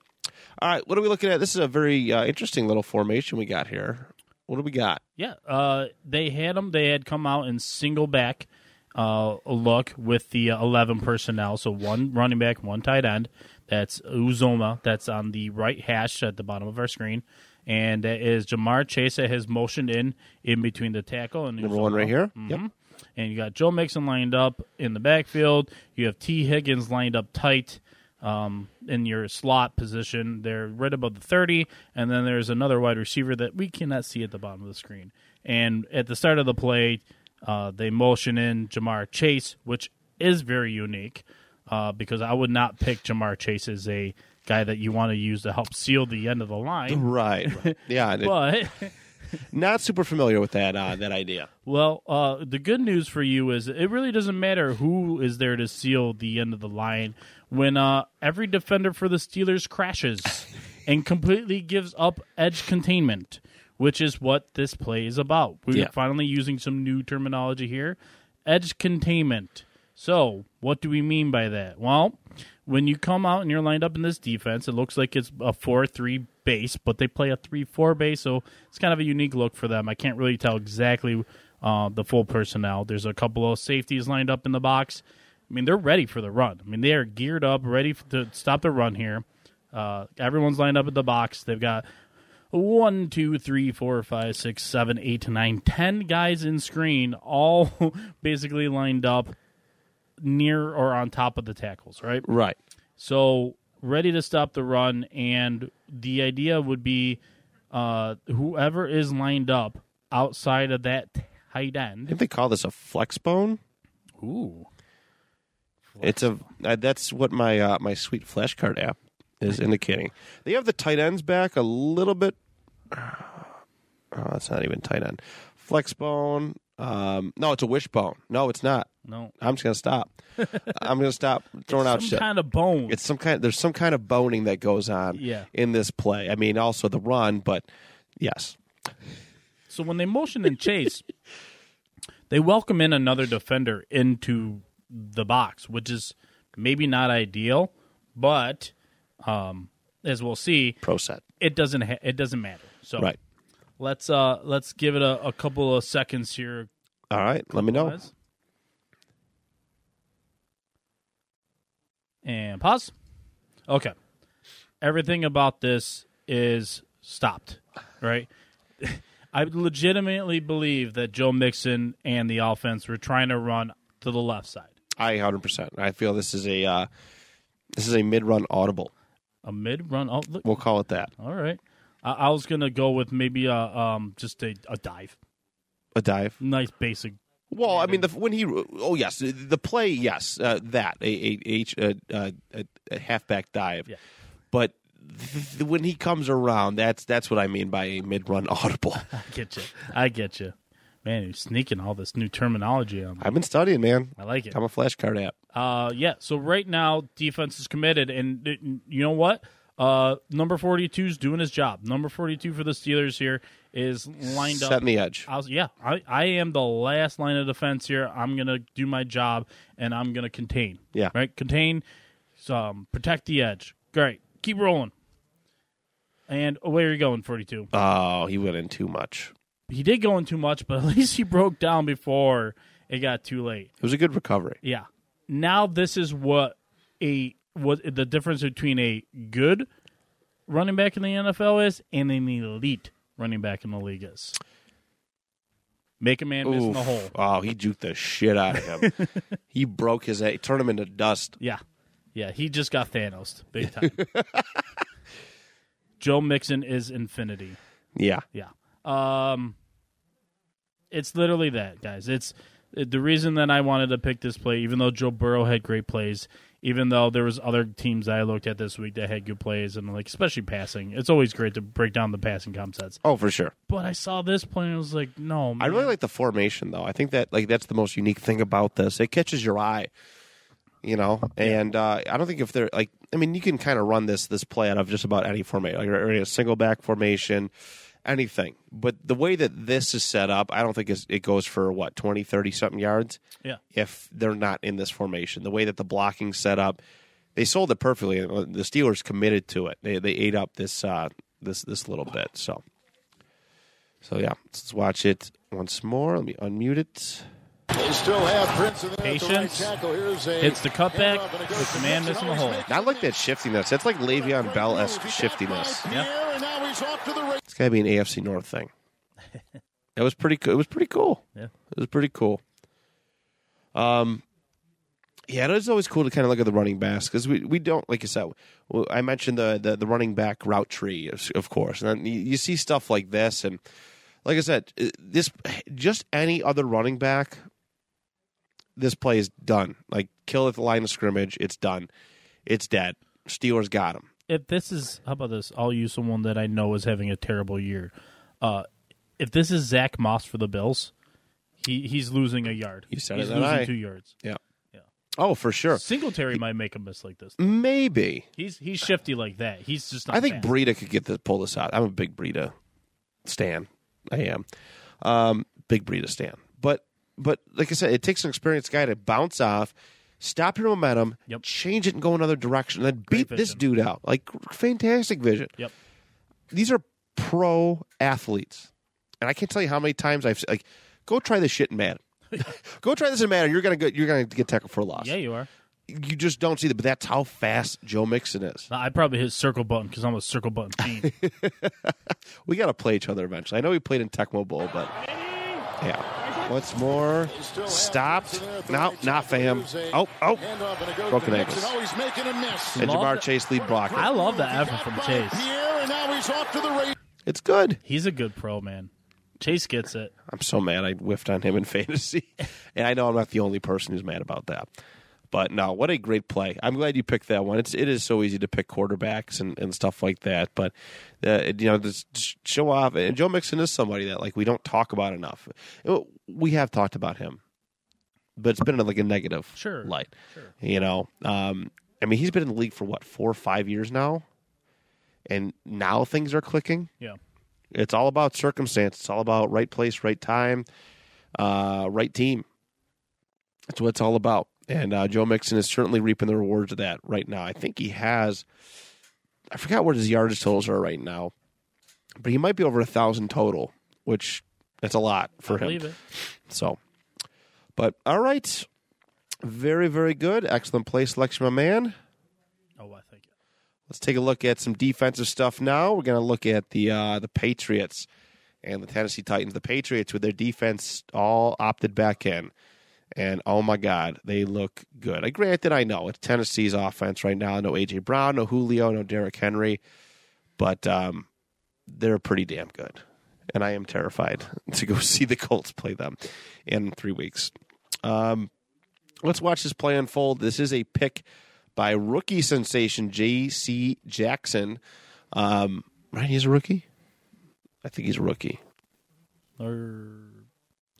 Speaker 1: all right, what are we looking at? This is a very uh, interesting little formation we got here. What do we got?
Speaker 2: Yeah, uh, they had them. They had come out in single back uh, look with the uh, eleven personnel. So one running back, one tight end. That's Uzomah. That's on the right hash at the bottom of our screen, and that is Ja'Marr Chase that has motioned in in between the tackle and
Speaker 1: Number one right here. Yep.
Speaker 2: and you got Joe Mixon lined up in the backfield. You have Tee Higgins lined up tight um, in your slot position. They're right above the 30, and then there's another wide receiver that we cannot see at the bottom of the screen. And at the start of the play, uh, they motion in Ja'Marr Chase, which is very unique uh, because I would not pick Ja'Marr Chase as a guy that you want to use to help seal the end of the line.
Speaker 1: Right. right. Yeah.
Speaker 2: But
Speaker 1: not super familiar with that uh, that idea.
Speaker 2: Well, uh, the good news for you is it really doesn't matter who is there to seal the end of the line when uh, every defender for the Steelers crashes and completely gives up edge containment, which is what this play is about. We're
Speaker 1: Yeah.
Speaker 2: finally using some new terminology here edge containment. So, what do we mean by that? Well, when you come out and you're lined up in this defense, it looks like it's a 4 3 base, but they play a 3 4 base, so it's kind of a unique look for them. I can't really tell exactly uh, the full personnel. There's a couple of safeties lined up in the box. I mean, they're ready for the run. I mean, they are geared up, ready to stop the run here. Uh, everyone's lined up at the box. They've got one, two, three, four, five, six, seven, eight, nine, ten guys in screen, all basically lined up near or on top of the tackles, right?
Speaker 1: Right.
Speaker 2: So ready to stop the run, and the idea would be uh, whoever is lined up outside of that tight
Speaker 1: I
Speaker 2: end.
Speaker 1: think they call this a flex bone.
Speaker 2: Ooh,
Speaker 1: It's a uh, that's what my uh, my sweet flashcard app is indicating. They have the tight ends back a little bit. Oh, that's not even tight end. Flex bone. Um, no, it's a wishbone. No, it's not.
Speaker 2: no,
Speaker 1: I'm just gonna stop. I'm gonna stop throwing out
Speaker 2: some
Speaker 1: shit.
Speaker 2: kind of bone.
Speaker 1: it's some kind. There's some kind of boning that goes on
Speaker 2: Yeah.
Speaker 1: in this play. I mean, also the run, but yes,
Speaker 2: So when they motion and chase, they welcome in another defender into the box, which is maybe not ideal, but um, as we'll see,
Speaker 1: pro set.
Speaker 2: it doesn't ha- it doesn't matter. So
Speaker 1: Right.
Speaker 2: let's uh let's give it a, a couple of seconds here.
Speaker 1: All right. Let me know.
Speaker 2: guys. And pause. Okay. Everything about this is stopped, right? I legitimately believe that Joe Mixon and the offense were trying to run to the left side.
Speaker 1: I hundred percent. I feel this is a uh, this is a mid run audible.
Speaker 2: A mid run. Oh, look.
Speaker 1: We'll call it that.
Speaker 2: All right. I, I was gonna go with maybe a um just a, a dive,
Speaker 1: A dive.
Speaker 2: nice basic.
Speaker 1: Well, I mean, the, when he oh yes, the play yes, uh, that a a, H- a, a, a, a halfback dive,
Speaker 2: Yeah.
Speaker 1: but th- when he comes around, that's that's what I mean by a mid run audible.
Speaker 2: I get you. I get you. Man, you're sneaking all this new terminology on. me.
Speaker 1: I've been studying, man.
Speaker 2: I like it.
Speaker 1: I'm a flashcard app.
Speaker 2: Uh, yeah. So right now, defense is committed, and uh, you know what? Uh, number 42 is doing his job. Number 42 for the Steelers here is lined up.
Speaker 1: Setting the edge.
Speaker 2: I was, yeah, I, I am the last line of defense here. I'm gonna do my job and I'm gonna contain.
Speaker 1: Yeah.
Speaker 2: right. Contain, um, protect the edge. Great, keep rolling. And where are you going, 42?
Speaker 1: Oh, he went in too much.
Speaker 2: He did go in too much, but at least he broke down before it got too late.
Speaker 1: It was a good recovery.
Speaker 2: Yeah. Now this is what a what the difference between a good running back in the NFL is and an elite running back in the league is. Make a man miss in the
Speaker 1: Oof.
Speaker 2: hole.
Speaker 1: Oh, he juked the shit out of him. he broke his. He turned him into dust.
Speaker 2: Yeah. Yeah, he just got Thanos big time. Joe Mixon is infinity.
Speaker 1: Yeah.
Speaker 2: Yeah. Um it's literally that, guys. It's the reason that I wanted to pick this play even though Joe Burrow had great plays, even though there was other teams that I looked at this week that had good plays and like especially passing. It's always great to break down the passing concepts.
Speaker 1: Oh, for sure.
Speaker 2: But I saw this play and I was like, no, man.
Speaker 1: I really like the formation, though. I think that like that's the most unique thing about this. It catches your eye, you know. And uh, I don't think if they're like, I mean, you can kind of run this this play out of just about any formation, like or a single back formation, anything. But the way that this is set up, I don't think it goes for what 20, 30 something yards.
Speaker 2: Yeah.
Speaker 1: if they're not in this formation. The way that the blocking's set up, they sold it perfectly. The Steelers committed to it. They they ate up this uh, this this little bit. So so yeah, let's watch it once more. Let me unmute it.
Speaker 4: They still have Prince in there at the right
Speaker 2: Patience.
Speaker 4: tackle. Here's a
Speaker 2: Hits the cutback.
Speaker 4: handoff, and it goes
Speaker 2: Hits the man missing the hole.
Speaker 1: I like that shiftiness. That's like Le'Veon Bell esque
Speaker 4: He got
Speaker 1: shiftiness.
Speaker 4: by Pierre, and now he's off to the race.
Speaker 1: It's gotta be an AFC North thing. It was pretty. co- It was pretty cool.
Speaker 2: Yeah.
Speaker 1: It was pretty cool. Um, yeah, it is always cool to kind of look at the running backs because we, we don't like you said. I mentioned the, the the running back route tree, of- of course, and then you, you see stuff like this, and like I said, uh, this just any other running back, this play is done. Like kill at the line of scrimmage, it's done, it's dead. Steelers got him.
Speaker 2: If this is how about this? I'll use someone that I know is having a terrible year. Uh, if this is Zach Moss for the Bills, he he's losing a yard.
Speaker 1: You said
Speaker 2: he's
Speaker 1: it,
Speaker 2: losing
Speaker 1: I-
Speaker 2: two yards.
Speaker 1: Yeah.
Speaker 2: Yeah.
Speaker 1: Oh, for sure.
Speaker 2: Singletary might make a miss like this.
Speaker 1: Maybe.
Speaker 2: He's he's shifty like that. He's just. Not
Speaker 1: I think
Speaker 2: fast.
Speaker 1: Breida could get this pull this out. I'm a big Breida stan. I am. Um, big Breida stan. But but like I said, it takes an experienced guy to bounce off, stop your momentum,
Speaker 2: Yep.
Speaker 1: change it and go another direction, and then
Speaker 2: Great
Speaker 1: beat this dude out. Like fantastic vision.
Speaker 2: Yep.
Speaker 1: These are pro athletes. And I can't tell you how many times I've like go try this shit in Madden. go try this in Madden. You're gonna get you're gonna get tackled for a loss.
Speaker 2: Yeah, you are.
Speaker 1: You just don't see that, but that's how fast Joe Mixon is.
Speaker 2: I probably hit circle button because I'm a circle button fiend.
Speaker 1: We got to play each other eventually. I know we played in Tecmo Bowl, but yeah. Once more, stopped.
Speaker 4: Prince in there at the
Speaker 1: No,
Speaker 4: right
Speaker 1: not
Speaker 4: tackle.
Speaker 1: fam. Oh, oh.
Speaker 4: handoff, and it goes
Speaker 1: Broken
Speaker 4: to
Speaker 1: ankles.
Speaker 4: Oh, he's making a miss.
Speaker 1: And
Speaker 2: Love Ja'Marr.
Speaker 1: Chase lead blocker.
Speaker 2: I love the effort from Chase.
Speaker 4: Pierre, and now he's off to the race.
Speaker 1: It's good.
Speaker 2: He's a good pro man. Chase gets it.
Speaker 1: I'm so mad I whiffed on him in fantasy, and I know I'm not the only person who's mad about that. But no, what a great play! I'm glad you picked that one. It's it is so easy to pick quarterbacks and, and stuff like that, but uh, you know, just show off. And Joe Mixon is somebody that like we don't talk about enough. We have talked about him, but it's been in like a negative
Speaker 2: Sure,
Speaker 1: light.
Speaker 2: sure.
Speaker 1: You know, um, I mean, he's been in the league for what four or five years now, and now things are clicking.
Speaker 2: Yeah.
Speaker 1: It's all about circumstance. It's all about right place, right time, uh, right team. That's what it's all about. And uh, Joe Mixon is certainly reaping the rewards of that right now. I think he has. I forgot what his yardage totals are right now, but he might be over a thousand total, which that's a lot for
Speaker 2: I
Speaker 1: him.
Speaker 2: believe it.
Speaker 1: So, but all right, very very good, excellent play selection, my man.
Speaker 2: Oh, I think.
Speaker 1: Let's take a look at some defensive stuff now. We're going to look at the uh, the Patriots and the Tennessee Titans. The Patriots with their defense all opted back in, and oh my God, they look good. I granted, I know it's Tennessee's offense right now. No AJ Brown, no Julio, no Derrick Henry, but um, they're pretty damn good, and I am terrified to go see the Colts play them in three weeks. Um, let's watch this play unfold. This is a pick by rookie sensation J.C. Jackson. Um, right, he's a rookie. I think he's a rookie.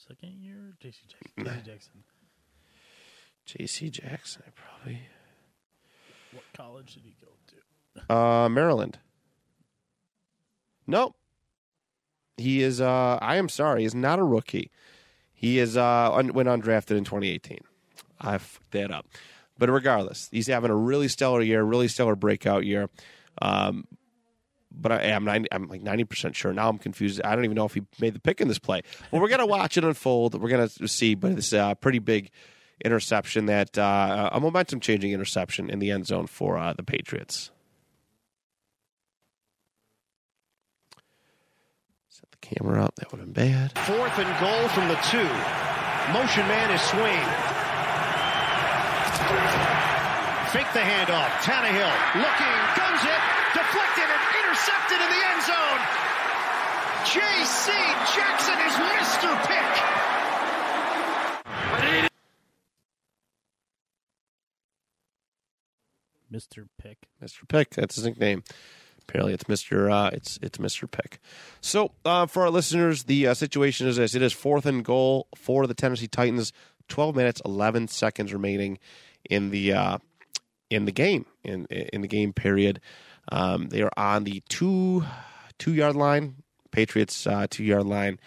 Speaker 2: Second year, JC Jackson. JC Jackson.
Speaker 1: J.C. Jackson, I probably.
Speaker 2: What college did he go to?
Speaker 1: Uh, Maryland. Nope. He is. Uh, I am sorry. He's not a rookie. He is uh, un- went undrafted in 2018. I fucked that up. But regardless, he's having a really stellar year, really stellar breakout year. Um, but I am 90, I'm like 90% sure. Now I'm confused. I don't even know if he made the pick in this play. Well, we're going to watch it unfold. We're going to see, but it's a pretty big interception that uh, a momentum changing interception in the end zone for uh, the Patriots. Set the camera up. That would have been bad.
Speaker 5: Fourth and goal from the two. Motion man is Swaim. Fake the handoff. Tannehill looking, guns it, deflected and intercepted in the end zone. J.C. Jackson is Mr. Pick.
Speaker 2: Mr. Pick.
Speaker 1: Mr. Pick. That's his nickname. Apparently, it's Mr. Uh, it's it's Mr. Pick. So, uh, for our listeners, the uh, situation is this: it is fourth and goal for the Tennessee Titans. Twelve minutes, eleven seconds remaining in the uh, in the game in in the game period. Um, they are on the two two yard line, Patriots uh, two yard line,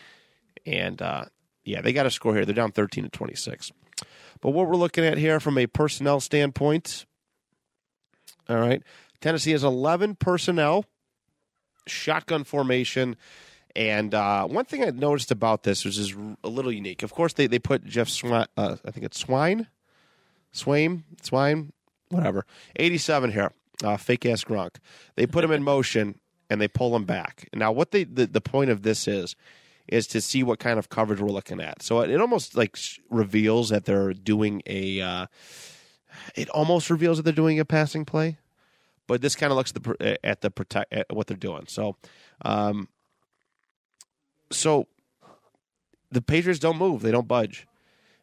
Speaker 1: and uh, yeah, they got to score here. They're down thirteen to twenty six. But what we're looking at here from a personnel standpoint, all right. Tennessee has 11 personnel, shotgun formation. And uh, one thing I noticed about this, which is a little unique, of course, they, they put Jeff Swine, uh, I think it's Swine, Swain, Swine, whatever, 87 here, uh, fake ass Gronk. They put him in motion and they pull him back. Now, what they the, the point of this is, is to see what kind of coverage we're looking at. So it, almost like reveals that they're doing a, uh, it almost reveals that they're doing a passing play but this kind of looks at the at the protect at what they're doing. So, um, so the Patriots don't move; they don't budge.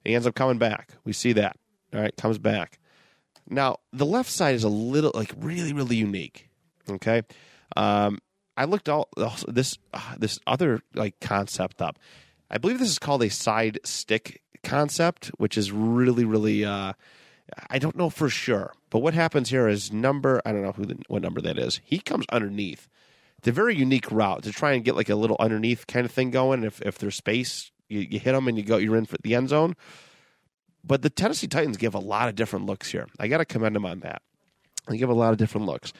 Speaker 1: He ends up coming back. We see that. All right, comes back. Now the left side is a little like really really unique. Okay, um, I looked all this uh, this other like concept up. I believe this is called a side stick concept, which is really really. Uh, I don't know for sure, but what happens here is number. I don't know who the, what number that is. He comes underneath. It's a very unique route to try and get like a little underneath kind of thing going. If if there's space, you, you hit them and you go. You're in for the end zone. But the Tennessee Titans give a lot of different looks here. I got to commend them on that. They give a lot of different looks.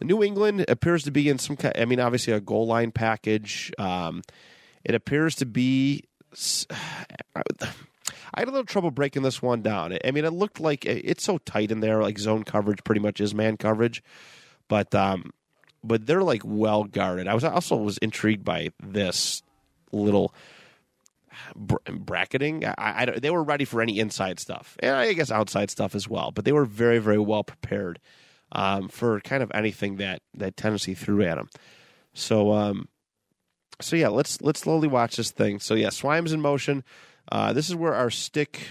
Speaker 1: New England appears to be in some. Kind. I mean, obviously a goal line package. Um, it appears to be. I had a little trouble breaking this one down. I mean, it looked like it's so tight in there, like zone coverage pretty much is man coverage, but um, but they're like well guarded. I was also was intrigued by this little bracketing. I, I, they were ready for any inside stuff, and I guess outside stuff as well. But they were very very well prepared um, for kind of anything that that Tennessee threw at them. So um, so yeah, let's let's slowly watch this thing. So yeah, Swime's in motion. Uh, this is where our stick,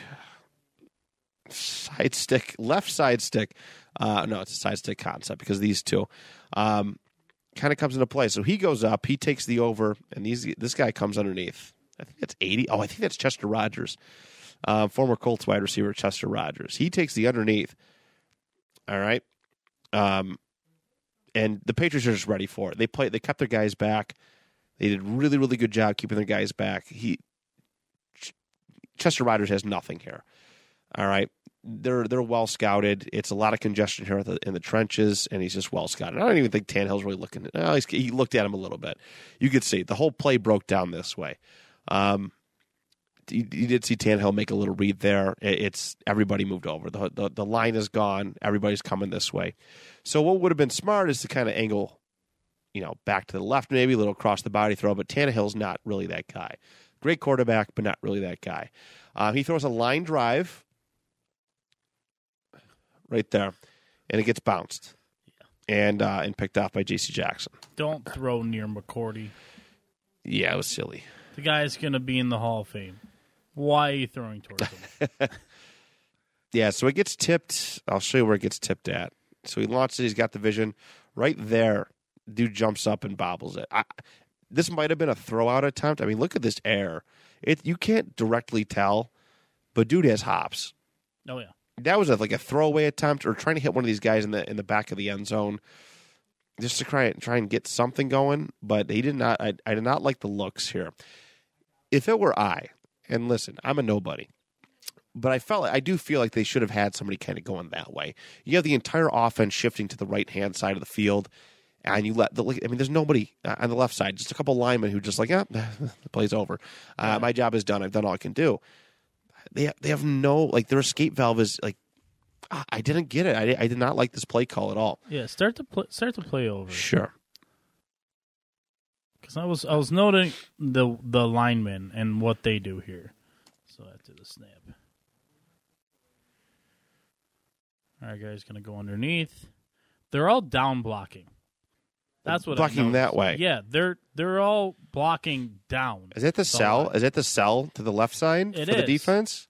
Speaker 1: side stick, left side stick, uh, no, it's a side stick concept because these two um, kind of comes into play. So he goes up, he takes the over, and these this guy comes underneath. I think that's 80. Oh, I think that's Chester Rogers, uh, former Colts wide receiver Chester Rogers. He takes the underneath. All right. Um, and the Patriots are just ready for it. They play. They kept their guys back. They did really, really good job keeping their guys back. He Chester Rogers has nothing here. All right. They're they're well scouted. It's a lot of congestion here in the trenches, and he's just well scouted. I don't even think Tannehill's really looking. At, oh, he looked at him a little bit. You could see the whole play broke down this way. Um, you, you, did see Tannehill make a little read there. It's everybody moved over. The, the the line is gone. Everybody's coming this way. So what would have been smart is to kind of angle, you know, back to the left, maybe a little across the body throw. But Tannehill's not really that guy. Great quarterback, but not really that guy. Uh, he throws a line drive right there, and it gets bounced and uh, and picked off by J.C. Jackson.
Speaker 2: Don't throw near McCourty.
Speaker 1: Yeah, it was silly.
Speaker 2: The guy's going to be in the Hall of Fame. Why are you throwing towards him?
Speaker 1: yeah, so it gets tipped. I'll show you where it gets tipped at. So he launches it. He's got the vision right there. Dude jumps up and bobbles it. I, this might have been a throwout attempt. I mean, look at this air. It you can't directly tell, but dude has hops.
Speaker 2: Oh yeah.
Speaker 1: That was a, like a throwaway attempt or trying to hit one of these guys in the in the back of the end zone. just to try try and get something going. But he did not. I, I did not like the looks here. If it were I, and listen, I'm a nobody, but I felt I do feel like they should have had somebody kind of going that way. You have the entire offense shifting to the right hand side of the field, and you let the. I mean, there's nobody uh, on the left side. Just a couple linemen who just like, yeah, the play's over. Uh, my job is done. I've done all I can do. They they have no like their escape valve is like. I didn't get it. I, I did not like this play call at all.
Speaker 2: Yeah, start to play, start to play over.
Speaker 1: Sure.
Speaker 2: Because I was I was noting the the linemen and what they do here. So after the snap. All right, guys, gonna go underneath. They're all down blocking. That's what I
Speaker 1: Blocking that way.
Speaker 2: Yeah, they're they're all blocking down.
Speaker 1: Is it the cell? Is it the cell to the left side
Speaker 2: It
Speaker 1: for the defense?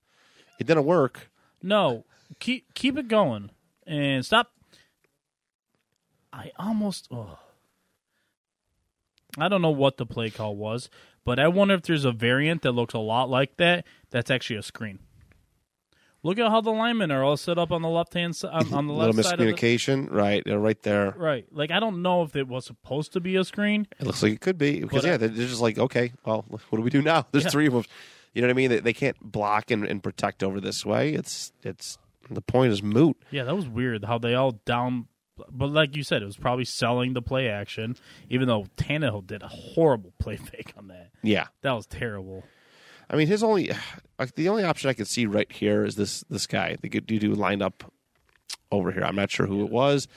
Speaker 1: It didn't work.
Speaker 2: No, keep keep it going and stop. I almost. Oh. I don't know what the play call was, but I wonder if there's a variant that looks a lot like that. That's actually a screen. Look at how the linemen are all set up on the left hand side, on, on the
Speaker 1: little
Speaker 2: left side of the,
Speaker 1: miscommunication, right? They're right there.
Speaker 2: right. Like I don't know if it was supposed to be a screen.
Speaker 1: It looks like it could be because
Speaker 2: But, uh,
Speaker 1: yeah, they're they're just like, okay, well, what do we do now? There's
Speaker 2: Yeah.
Speaker 1: three of them. You know what I mean? They, they can't block and, and protect over this way. It's it's the point is moot.
Speaker 2: Yeah, that was weird how they all down. But like you said, it was probably selling the play action, even though Tannehill did a horrible play fake on that.
Speaker 1: Yeah,
Speaker 2: That was terrible.
Speaker 1: I mean, his only like the only option I could see right here is this this guy. The dude lined up over here. I'm not sure who it was,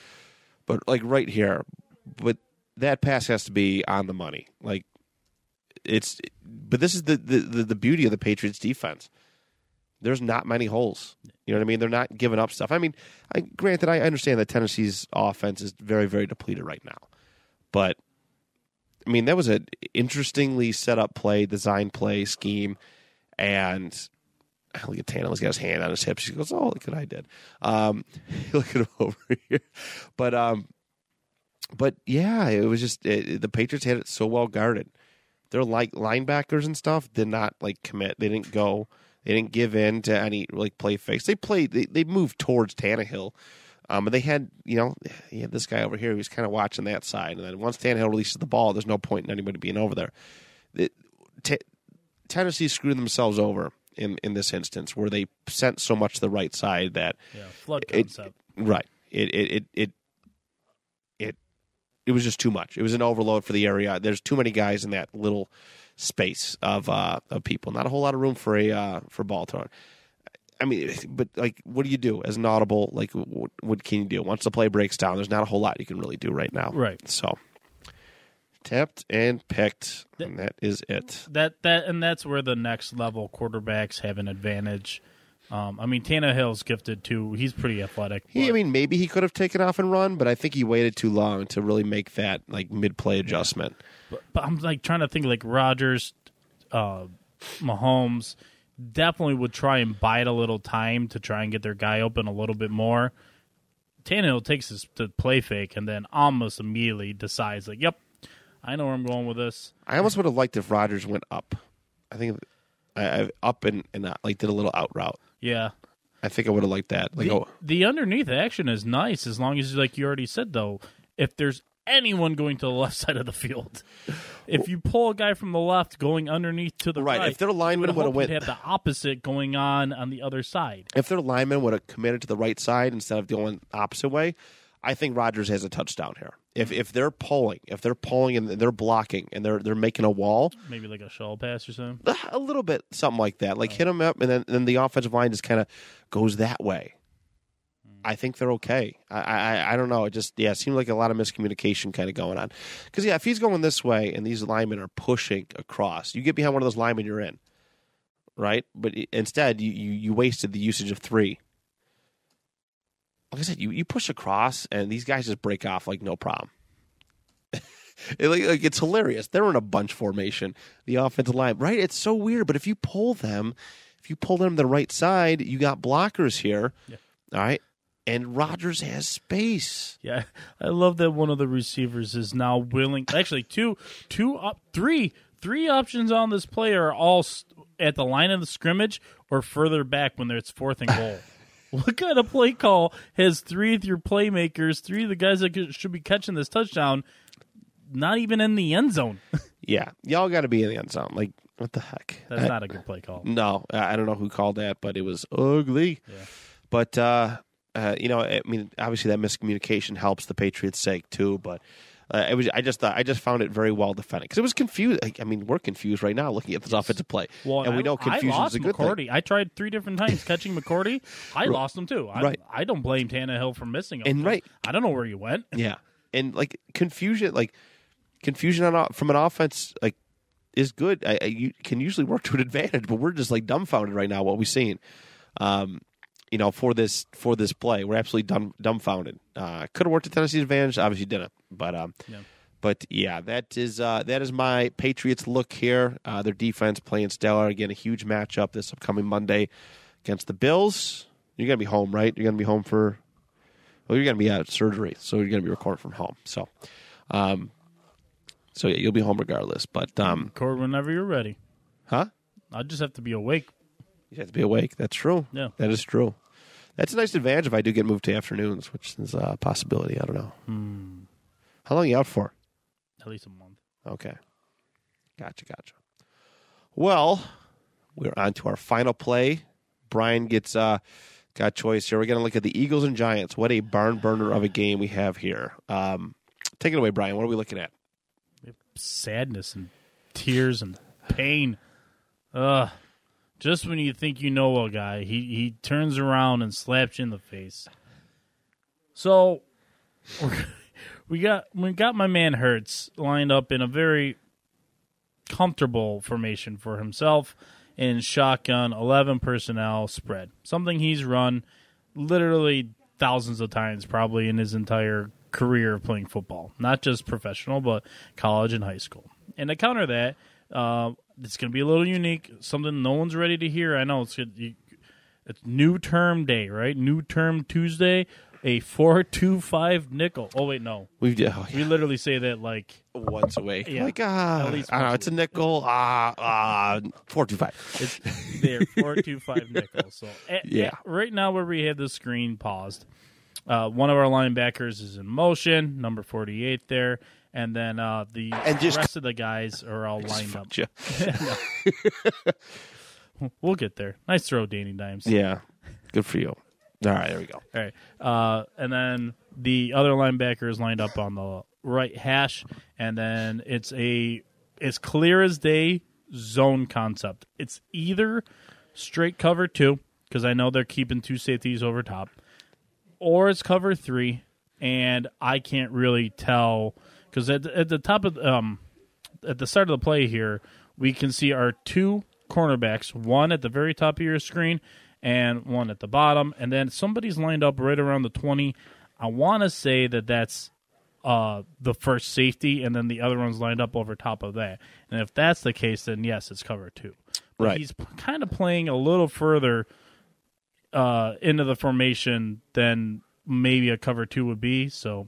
Speaker 1: but like right here. But that pass has to be on the money. Like it's. But this is the the the, the beauty of the Patriots defense. There's not many holes. You know what I mean? They're not giving up stuff. I mean, I, granted, I understand that Tennessee's offense is very, very depleted right now, but I mean, that was an interestingly set up play, design play scheme, and look at Tanner. He's got his hand on his hip. She goes, "Oh, look what I did." Um, look at him over here, but um, but yeah, it was just it, the Patriots had it so well guarded. Their like linebackers and stuff did not like commit. They didn't go. They didn't give in to any like play fakes. They played. They, they moved towards Tannehill. Um, but they had, you know, he had this guy over here who was kind of watching that side. And then once Tannehill releases the ball, there's no point in anybody being over there. It, t- Tennessee screwed themselves over in, in this instance where they sent so much to the right side that
Speaker 2: Yeah, flood
Speaker 1: it,
Speaker 2: concept.
Speaker 1: right. It, it, it, it, it, it was just too much. It was an overload for the area. There's too many guys in that little space of uh, of people. Not a whole lot of room for a uh, for ball throwing. I mean, but like, what do you do as an audible? Like, what, what can you do once the play breaks down? There's not a whole lot you can really do right now.
Speaker 2: Right.
Speaker 1: So, tapped and picked, and that is it.
Speaker 2: that that and that's where the next level quarterbacks have an advantage. Um, I mean, Tannehill's gifted too. He's pretty athletic.
Speaker 1: He, I mean, maybe he could have taken off and run, but I think he waited too long to really make that like mid play adjustment.
Speaker 2: But, but I'm like trying to think like Rogers, uh, Mahomes definitely would try and bide a little time to try and get their guy open a little bit more. Tannehill takes his the play fake and then almost immediately decides like, "Yep, I know where I'm going with this."
Speaker 1: I almost would have liked if Rogers went up. I think I, I up and and uh, like did a little out route.
Speaker 2: Yeah,
Speaker 1: I think I would have liked that. Like,
Speaker 2: the,
Speaker 1: oh,
Speaker 2: the underneath action is nice as long as like you already said though, if there's anyone going to the left side of the field, if you pull a guy from the left going underneath to the
Speaker 1: Right,
Speaker 2: right,
Speaker 1: if their lineman
Speaker 2: would
Speaker 1: would've went-
Speaker 2: have the opposite going on on the other side.
Speaker 1: if their lineman would have committed to the right side instead of going opposite way, I think Rogers has a touchdown here. If mm-hmm. if they're pulling, if they're pulling and they're blocking and they're they're making a wall,
Speaker 2: Maybe like a shell pass or something.
Speaker 1: a little bit something like that, like hit them up, and then then the offensive line just kind of goes that way. I think they're okay. I, I I don't know. It just yeah, it seemed like a lot of miscommunication kind of going on. Because yeah, if he's going this way and these linemen are pushing across, you get behind one of those linemen, you're in, right? But instead, you you, you wasted the usage of three. Like I said, you, you push across and these guys just break off like no problem. It, like, like, it's hilarious. They're in a bunch formation. The offensive line, right? It's so weird. But if you pull them, if you pull them to the right side, you got blockers here. Yeah. All right, and Rogers has space.
Speaker 2: Yeah, I love that one of the receivers is now willing. Actually, two, two up, three, three options on this play are all at the line of the scrimmage or further back when it's fourth and goal. What kind of play call has three of your playmakers, three of the guys that should be catching this touchdown, not even in the end zone?
Speaker 1: Yeah, y'all got to be in the end zone. Like, what the heck?
Speaker 2: That's
Speaker 1: I-
Speaker 2: not a good play call.
Speaker 1: No, I I don't know who called that, but it was ugly. But uh, uh, you know, I mean, obviously that miscommunication helps the Patriots' sake too. But uh, it was, I just thought, I just found it very well defended because it was confused. I mean, we're confused right now looking at this offensive play,
Speaker 2: Well,
Speaker 1: and we know confusion is a good thing.
Speaker 2: I tried three different times catching McCourty. I lost him too. I,
Speaker 1: Right.
Speaker 2: I don't blame Tannehill for missing him.
Speaker 1: And right.
Speaker 2: I don't know where you went.
Speaker 1: Yeah, and like confusion, like confusion on from an offense, like is good. I, I you can usually work to an advantage, but we're just like dumbfounded right now. What we've seen, um, you know, for this for this play, we're absolutely dumb, dumbfounded. Uh, Could have worked to Tennessee's advantage, obviously didn't. But um, but yeah, that is uh, that is my Patriots look here. Uh, their defense playing stellar again. A huge matchup this upcoming Monday against the Bills. You're gonna be home, right? You're gonna be home for well, you're going to be out of surgery, so you're going to be recording from home. So, um, so yeah, you'll be home regardless. But, um,
Speaker 2: Record whenever you're ready.
Speaker 1: huh?
Speaker 2: I just have to be awake.
Speaker 1: You have to be awake. That's true.
Speaker 2: Yeah.
Speaker 1: that is true. That's a nice advantage if I do get moved to afternoons, which is a possibility. I don't know. How long are you out for?
Speaker 2: At least a month.
Speaker 1: Okay, gotcha, gotcha. Well, we're on to our final play. Brian gets uh, got choice here. We're going to look at the Eagles and Giants. What a barn burner of a game we have here. Um, take it away, Brian. What are we looking at?
Speaker 2: Sadness and tears and pain. Ugh. Just when you think you know a guy, he, he turns around and slaps you in the face. So we got we got my man Hurts lined up in a very comfortable formation for himself in shotgun 11 personnel spread. Something he's run literally thousands of times probably in his entire career of playing football, not just professional, but college and high school. And to counter that, uh, it's going to be a little unique, something no one's ready to hear. I know it's it's new term day, right? New term Tuesday, a four two five nickel. Oh wait, no,
Speaker 1: We've oh,
Speaker 2: we literally say that like
Speaker 1: once a week.
Speaker 2: Yeah.
Speaker 1: Like ah,
Speaker 2: At least
Speaker 1: I don't know. It's a nickel. Ah, ah, four two five.
Speaker 2: It's there four two five nickel. So eh,
Speaker 1: Yeah.
Speaker 2: eh, right now where we have the screen paused, uh, one of our linebackers is in motion, number forty eight there, and then uh, the
Speaker 1: And just-
Speaker 2: rest of the guys are all lined up. We'll get there. Nice throw, Danny Dimes.
Speaker 1: yeah, good for you. All right, there we go.
Speaker 2: All right. Uh, and then the other linebacker is lined up on the right hash, and then it's a it's clear as day zone concept. It's either straight cover two because I know they're keeping two safeties over top, or it's cover three, and I can't really tell because at, at the top of um at the start of the play here, we can see our two cornerbacks, one at the very top of your screen and one at the bottom, and then somebody's lined up right around the 20. I want to say that that's uh, the first safety, and then the other one's lined up over top of that. And if that's the case, then yes, it's cover two. But
Speaker 1: Right.
Speaker 2: He's p- kind of playing a little further uh, into the formation than maybe a cover two would be. So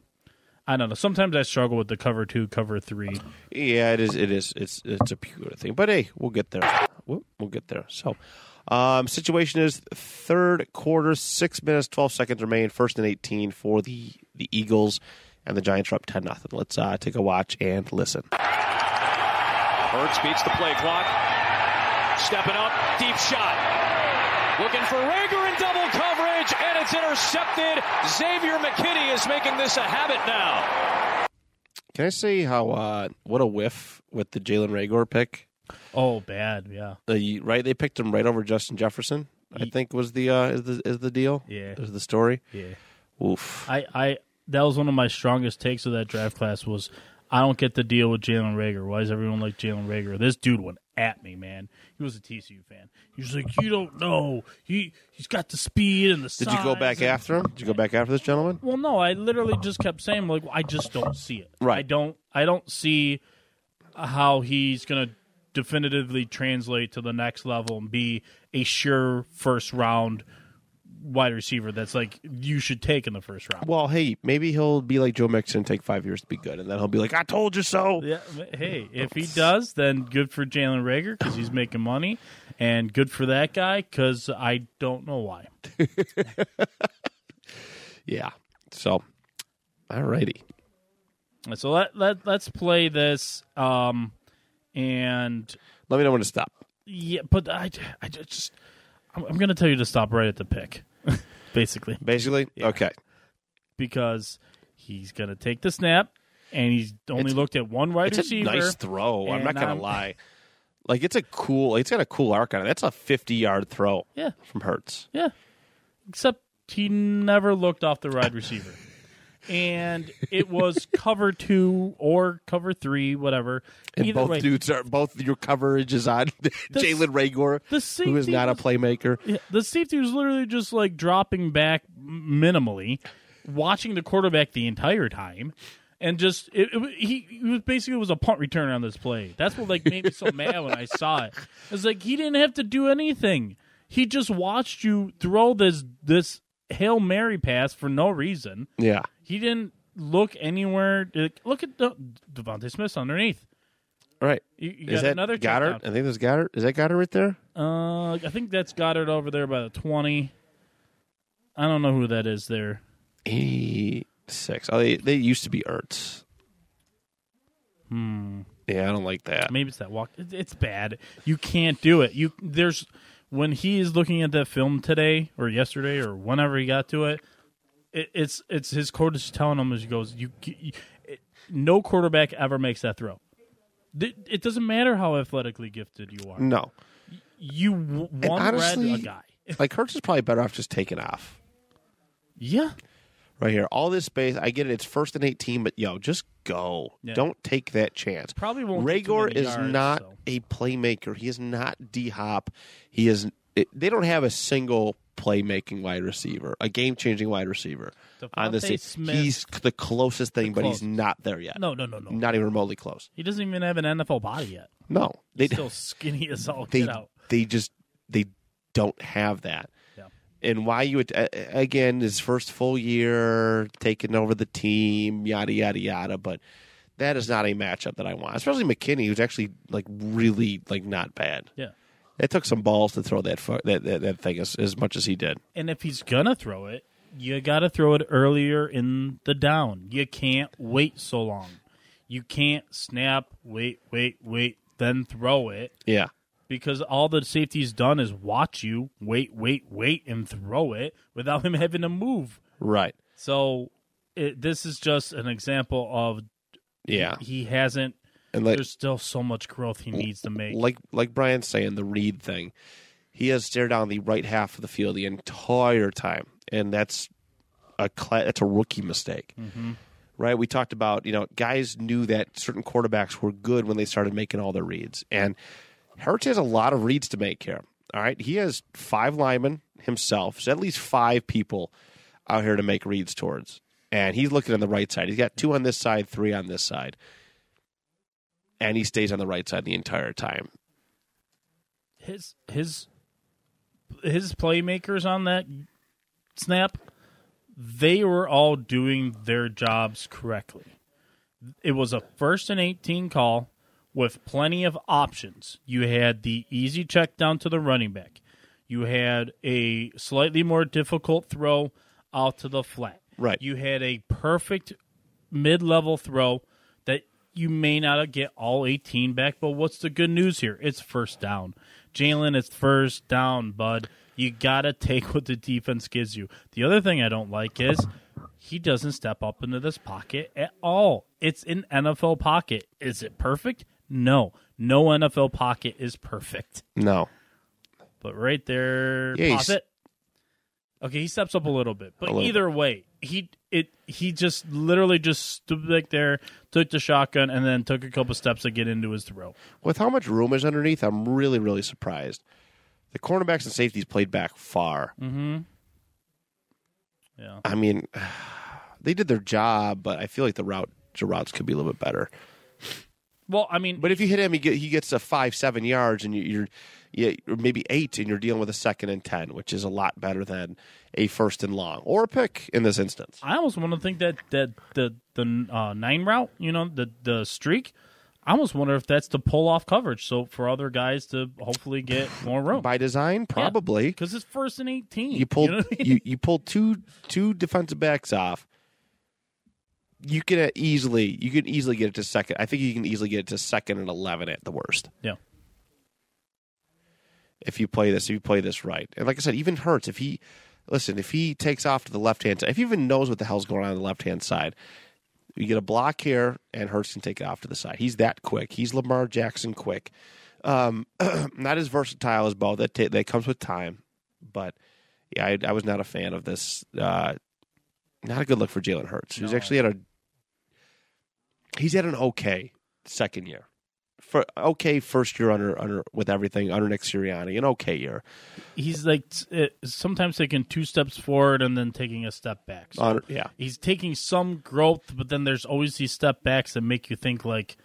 Speaker 2: I don't know. Sometimes I struggle with the cover two, cover three.
Speaker 1: Yeah, it is. It is. It's it's a pure thing. But hey, we'll get there. We'll, we'll get there. So, um, situation is third quarter, six minutes, twelve seconds remain. First and eighteen for the the Eagles, and the Giants are up ten nothing. Let's uh, take a watch and listen.
Speaker 3: Hurts beats the play clock. Stepping up, deep shot. Looking for Reagor in double coverage, and it's intercepted. Xavier McKinney is making this a habit now.
Speaker 1: Can I say how uh, what a whiff with the Jalen Reagor pick?
Speaker 2: Oh, bad. Yeah.
Speaker 1: The right, they picked him right over Justin Jefferson. I think was the uh, is the is the deal.
Speaker 2: Yeah.
Speaker 1: is the story.
Speaker 2: Yeah.
Speaker 1: Oof.
Speaker 2: I, I that was one of my strongest takes of that draft class was I don't get the deal with Jalen Reagor. Why does everyone like Jalen Reagor? This dude went at me, man. He was a TCU fan. He was like, "You don't know. He he's got the speed and the."
Speaker 1: Did you go back
Speaker 2: and-"
Speaker 1: after him? Did you go back after this gentleman?
Speaker 2: Well, no. I literally just kept saying, like, I just don't see it.
Speaker 1: Right.
Speaker 2: I don't. I don't see how he's gonna definitively translate to the next level and be a sure first round wide receiver. That's like you should take in the first round.
Speaker 1: Well, hey, maybe he'll be like Joe Mixon and take five years to be good, and then he'll be like, "I told you so."
Speaker 2: Yeah, hey, if he does, then good for Jalen Reagor because he's making money, and good for that guy because I don't know why.
Speaker 1: Yeah. So, all righty.
Speaker 2: So let let let's play this. Um, and
Speaker 1: Let me know when to stop.
Speaker 2: yeah, but I I just I'm, I'm gonna tell you to stop right at the pick, basically,
Speaker 1: Basically, okay.
Speaker 2: because he's gonna take the snap, and he's only
Speaker 1: It's-
Speaker 2: looked at one wide
Speaker 1: It's a
Speaker 2: receiver.
Speaker 1: nice throw. I'm not
Speaker 2: and,
Speaker 1: gonna
Speaker 2: um,
Speaker 1: lie. Like it's a cool. It's got a cool arc on it. That's a 50 yard throw
Speaker 2: Yeah,
Speaker 1: from Hurts.
Speaker 2: yeah. Except he never looked off the wide receiver. And it was cover two or cover three, whatever.
Speaker 1: And
Speaker 2: Either
Speaker 1: both
Speaker 2: way,
Speaker 1: dudes are both your coverage is on Jalen Reagor,
Speaker 2: the
Speaker 1: who is not a playmaker.
Speaker 2: Yeah, the safety was literally just like dropping back minimally, watching the quarterback the entire time, and just it, it, he, he was basically was a punt return on this play. That's what like made me so mad when I saw it. It's like he didn't have to do anything. He just watched you throw this this hail mary pass for no reason.
Speaker 1: Yeah.
Speaker 2: He didn't look anywhere. Look at the DeVonta Smith underneath.
Speaker 1: All right.
Speaker 2: You, you
Speaker 1: is
Speaker 2: got
Speaker 1: that
Speaker 2: another
Speaker 1: Goedert?
Speaker 2: touchdown.
Speaker 1: I think there's Goedert. Is that Goedert right there?
Speaker 2: Uh, I think that's Goedert over there by the twenty. I don't know who that is there.
Speaker 1: 86. Oh, they, they used to be Ertz.
Speaker 2: Hmm.
Speaker 1: Yeah, I don't like that.
Speaker 2: Maybe it's that walk. It's bad. You can't do it. You there's when he is looking at that film today or yesterday or whenever he got to it. It it's it's his coach is telling him as he goes. You, you it, no quarterback ever makes that throw. It, it doesn't matter how athletically gifted you are.
Speaker 1: No.
Speaker 2: You w-
Speaker 1: And
Speaker 2: one
Speaker 1: honestly,
Speaker 2: a guy.
Speaker 1: like Hurts is probably better off just taking off.
Speaker 2: Yeah.
Speaker 1: Right here. All this space. I get it. It's first and 18, but yo, just go.
Speaker 2: Yeah.
Speaker 1: Don't take that chance.
Speaker 2: Probably won't Reagor
Speaker 1: is
Speaker 2: yards,
Speaker 1: not
Speaker 2: so.
Speaker 1: a playmaker. He is not D Hop. He is. It, they don't have a single playmaking wide receiver, a game changing wide receiver on this team.
Speaker 2: Smith-
Speaker 1: He's the closest thing, but he's not there yet.
Speaker 2: No, no, no, no.
Speaker 1: Not even remotely close.
Speaker 2: He doesn't even have an NFL body yet.
Speaker 1: No, they
Speaker 2: He's still skinny as all
Speaker 1: they
Speaker 2: get out.
Speaker 1: they just they don't have that.
Speaker 2: Yeah.
Speaker 1: And why you would again his first full year taking over the team, yada yada yada. But that is not a matchup that I want, especially McKinney, who's actually like really like not bad.
Speaker 2: Yeah.
Speaker 1: It took some balls to throw that fu- that, that that thing as, as much as he did.
Speaker 2: And if he's gonna throw it, you got to throw it earlier in the down. You can't wait so long. You can't snap, wait, wait, wait, then throw it
Speaker 1: Yeah,
Speaker 2: because all the safety's done is watch you wait, wait, wait, and throw it without him having to move.
Speaker 1: right.
Speaker 2: So it, this is just an example of
Speaker 1: Yeah,
Speaker 2: he hasn't.
Speaker 1: And like
Speaker 2: There's still so much growth he needs to make.
Speaker 1: like like Brian's saying, the read thing. He has stared down the right half of the field the entire time, and that's a cla- that's a rookie mistake. Mm-hmm. Right? We talked about you know guys knew that certain quarterbacks were good when they started making all their reads, and Hurts has a lot of reads to make here. All right, he has five linemen himself, so at least five people out here to make reads towards, and he's looking on the right side. He's got two on this side, three on this side, and he stays on the right side the entire time.
Speaker 2: his his his playmakers on that snap they were all doing their jobs correctly it was a first and 18 call with plenty of options you had the easy check down to the running back you had a slightly more difficult throw out to the flat
Speaker 1: Right.
Speaker 2: you had a perfect mid-level throw that you may not get all 18 back but what's the good news here? It's first down. Jalen it's first down bud. You gotta take what the defense gives you. The other thing i don't like is he doesn't step up into this pocket at all. It's an nfl pocket. Is it perfect? No. No nfl pocket is perfect.
Speaker 1: No.
Speaker 2: but right there,
Speaker 1: Yeah,
Speaker 2: pause it. Okay, he steps up a little bit, but
Speaker 1: little
Speaker 2: either way, he it he just literally just stood back there, took the shotgun, and then took a couple steps to get into his throw.
Speaker 1: With how much room is underneath, I'm really, really surprised. The cornerbacks and safeties played back far. Mm-hmm.
Speaker 2: Yeah,
Speaker 1: I mean, they did their job, but I feel like the route the routes could be a little bit better.
Speaker 2: Well, I mean,
Speaker 1: But if you hit him, he, get, he gets to five, seven yards, and you, you're, yeah, or maybe eight, and you're dealing with a second and ten, which is a lot better than a first and long or a pick in this instance.
Speaker 2: I almost want to think that that the the uh, nine route, you know, the the streak. I almost wonder if that's to pull off coverage, so for other guys to hopefully get more room.
Speaker 1: By design, probably.
Speaker 2: because it's first and eighteen.
Speaker 1: You pulled
Speaker 2: know I mean?
Speaker 1: you, you pulled two two defensive backs off. You can easily you can easily get it to second. I think you can easily get it to second and eleven at the worst
Speaker 2: yeah.
Speaker 1: if you play this if you play this right. And like I said, even Hurts if he listen if he takes off to the left hand side, if he even knows what the hell's going on on the left hand side, you get a block here and Hurts can take it off to the side. He's that quick. He's Lamar Jackson quick. Um, not as versatile as Bo. That ta that comes with time, but yeah, I, I was not a fan of this. Uh, not a good look for Jalen Hurts. He's
Speaker 2: No.
Speaker 1: actually at a he's at an okay second year. For okay first year under under with everything under Nick Sirianni, an okay year.
Speaker 2: He's like it, sometimes taking two steps forward and then taking a step back. So
Speaker 1: yeah,
Speaker 2: he's taking some growth, but then there's always these step backs that make you think like,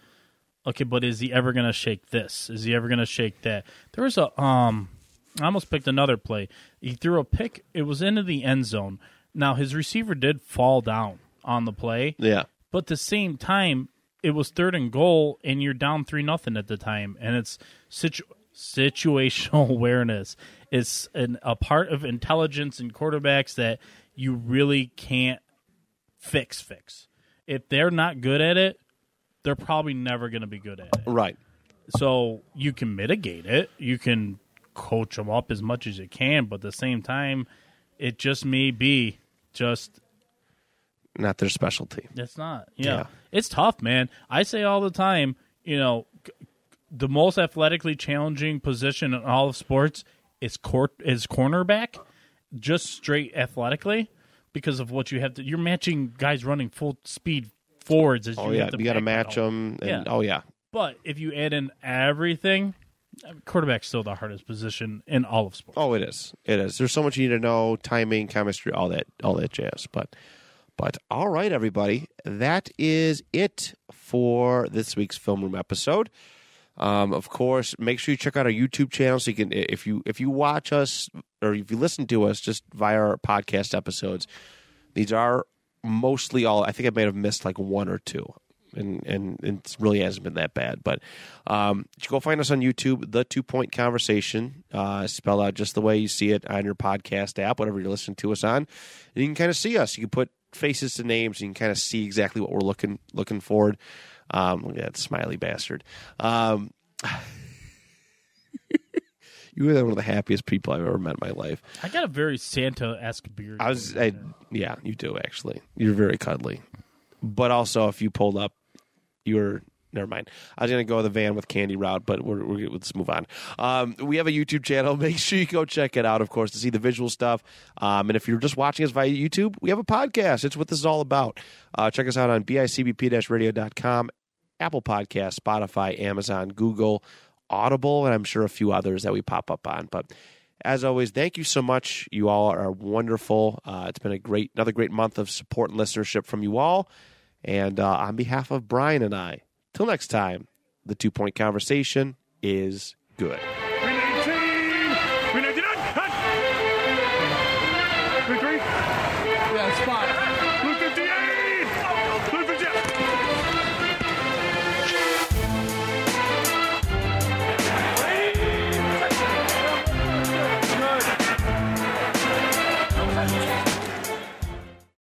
Speaker 2: okay, but is he ever gonna shake this? Is he ever gonna shake that? There was a um, I almost picked another play. He threw a pick. It was into the end zone. Now his receiver did fall down on the play,
Speaker 1: yeah.
Speaker 2: But at the same time, it was third and goal, and you're down three nothing at the time, and it's situ- situational awareness. It's an, a part of intelligence in quarterbacks that you really can't fix. Fix if they're not good at it, they're probably never going to be good at it.
Speaker 1: Right.
Speaker 2: So you can mitigate it. You can coach them up as much as you can, but at the same time, it just may be just
Speaker 1: Not their specialty.
Speaker 2: it's not. Yeah.
Speaker 1: Yeah.
Speaker 2: It's tough, man. I say all the time, you know, the most athletically challenging position in all of sports is court is cornerback, just straight athletically because of what you have to you're matching guys running full speed forwards as
Speaker 1: Oh
Speaker 2: you
Speaker 1: yeah, you got to match them. And,
Speaker 2: Yeah.
Speaker 1: Oh yeah,
Speaker 2: But if you add in everything, quarterback's still the hardest position in all of sports.
Speaker 1: Oh, it is. It is. There's so much you need to know: timing, chemistry, all that, all that jazz. But, but all right, everybody, that is it for this week's film room episode. Um, of course, make sure you check out our YouTube channel so you can, if you if you watch us or if you listen to us just via our podcast episodes, these are mostly all. I think I may have missed like one or two. And, and it really hasn't been that bad, but um, go find us on YouTube, the Two Point Conversation, uh, spelled out just the way you see it on your podcast app, whatever you're listening to us on. And you can kind of see us. You can put faces to names. You can kind of see exactly what we're looking looking forward. Um, look at that smiley bastard. Um, you were one of the happiest people I've ever met in my life.
Speaker 2: I got a very Santa esque beard.
Speaker 1: I was, I, yeah, you do actually. You're very cuddly, but also if you pulled up, you were. Never mind. I was gonna go the van with candy route, but we're, we're let's move on. Um, we have a YouTube channel. Make sure you go check it out, of course, to see the visual stuff. Um, and if you're just watching us via YouTube, we have a podcast. It's what this is all about. Uh, check us out on bicbp-radio.com, Apple Podcast, Spotify, Amazon, Google, Audible, and I'm sure a few others that we pop up on. But as always, thank you so much. You all are wonderful. Uh, it's been a great, another great month of support and listenership from you all. And uh, on behalf of Brian and I, till next time, the two point conversation is good.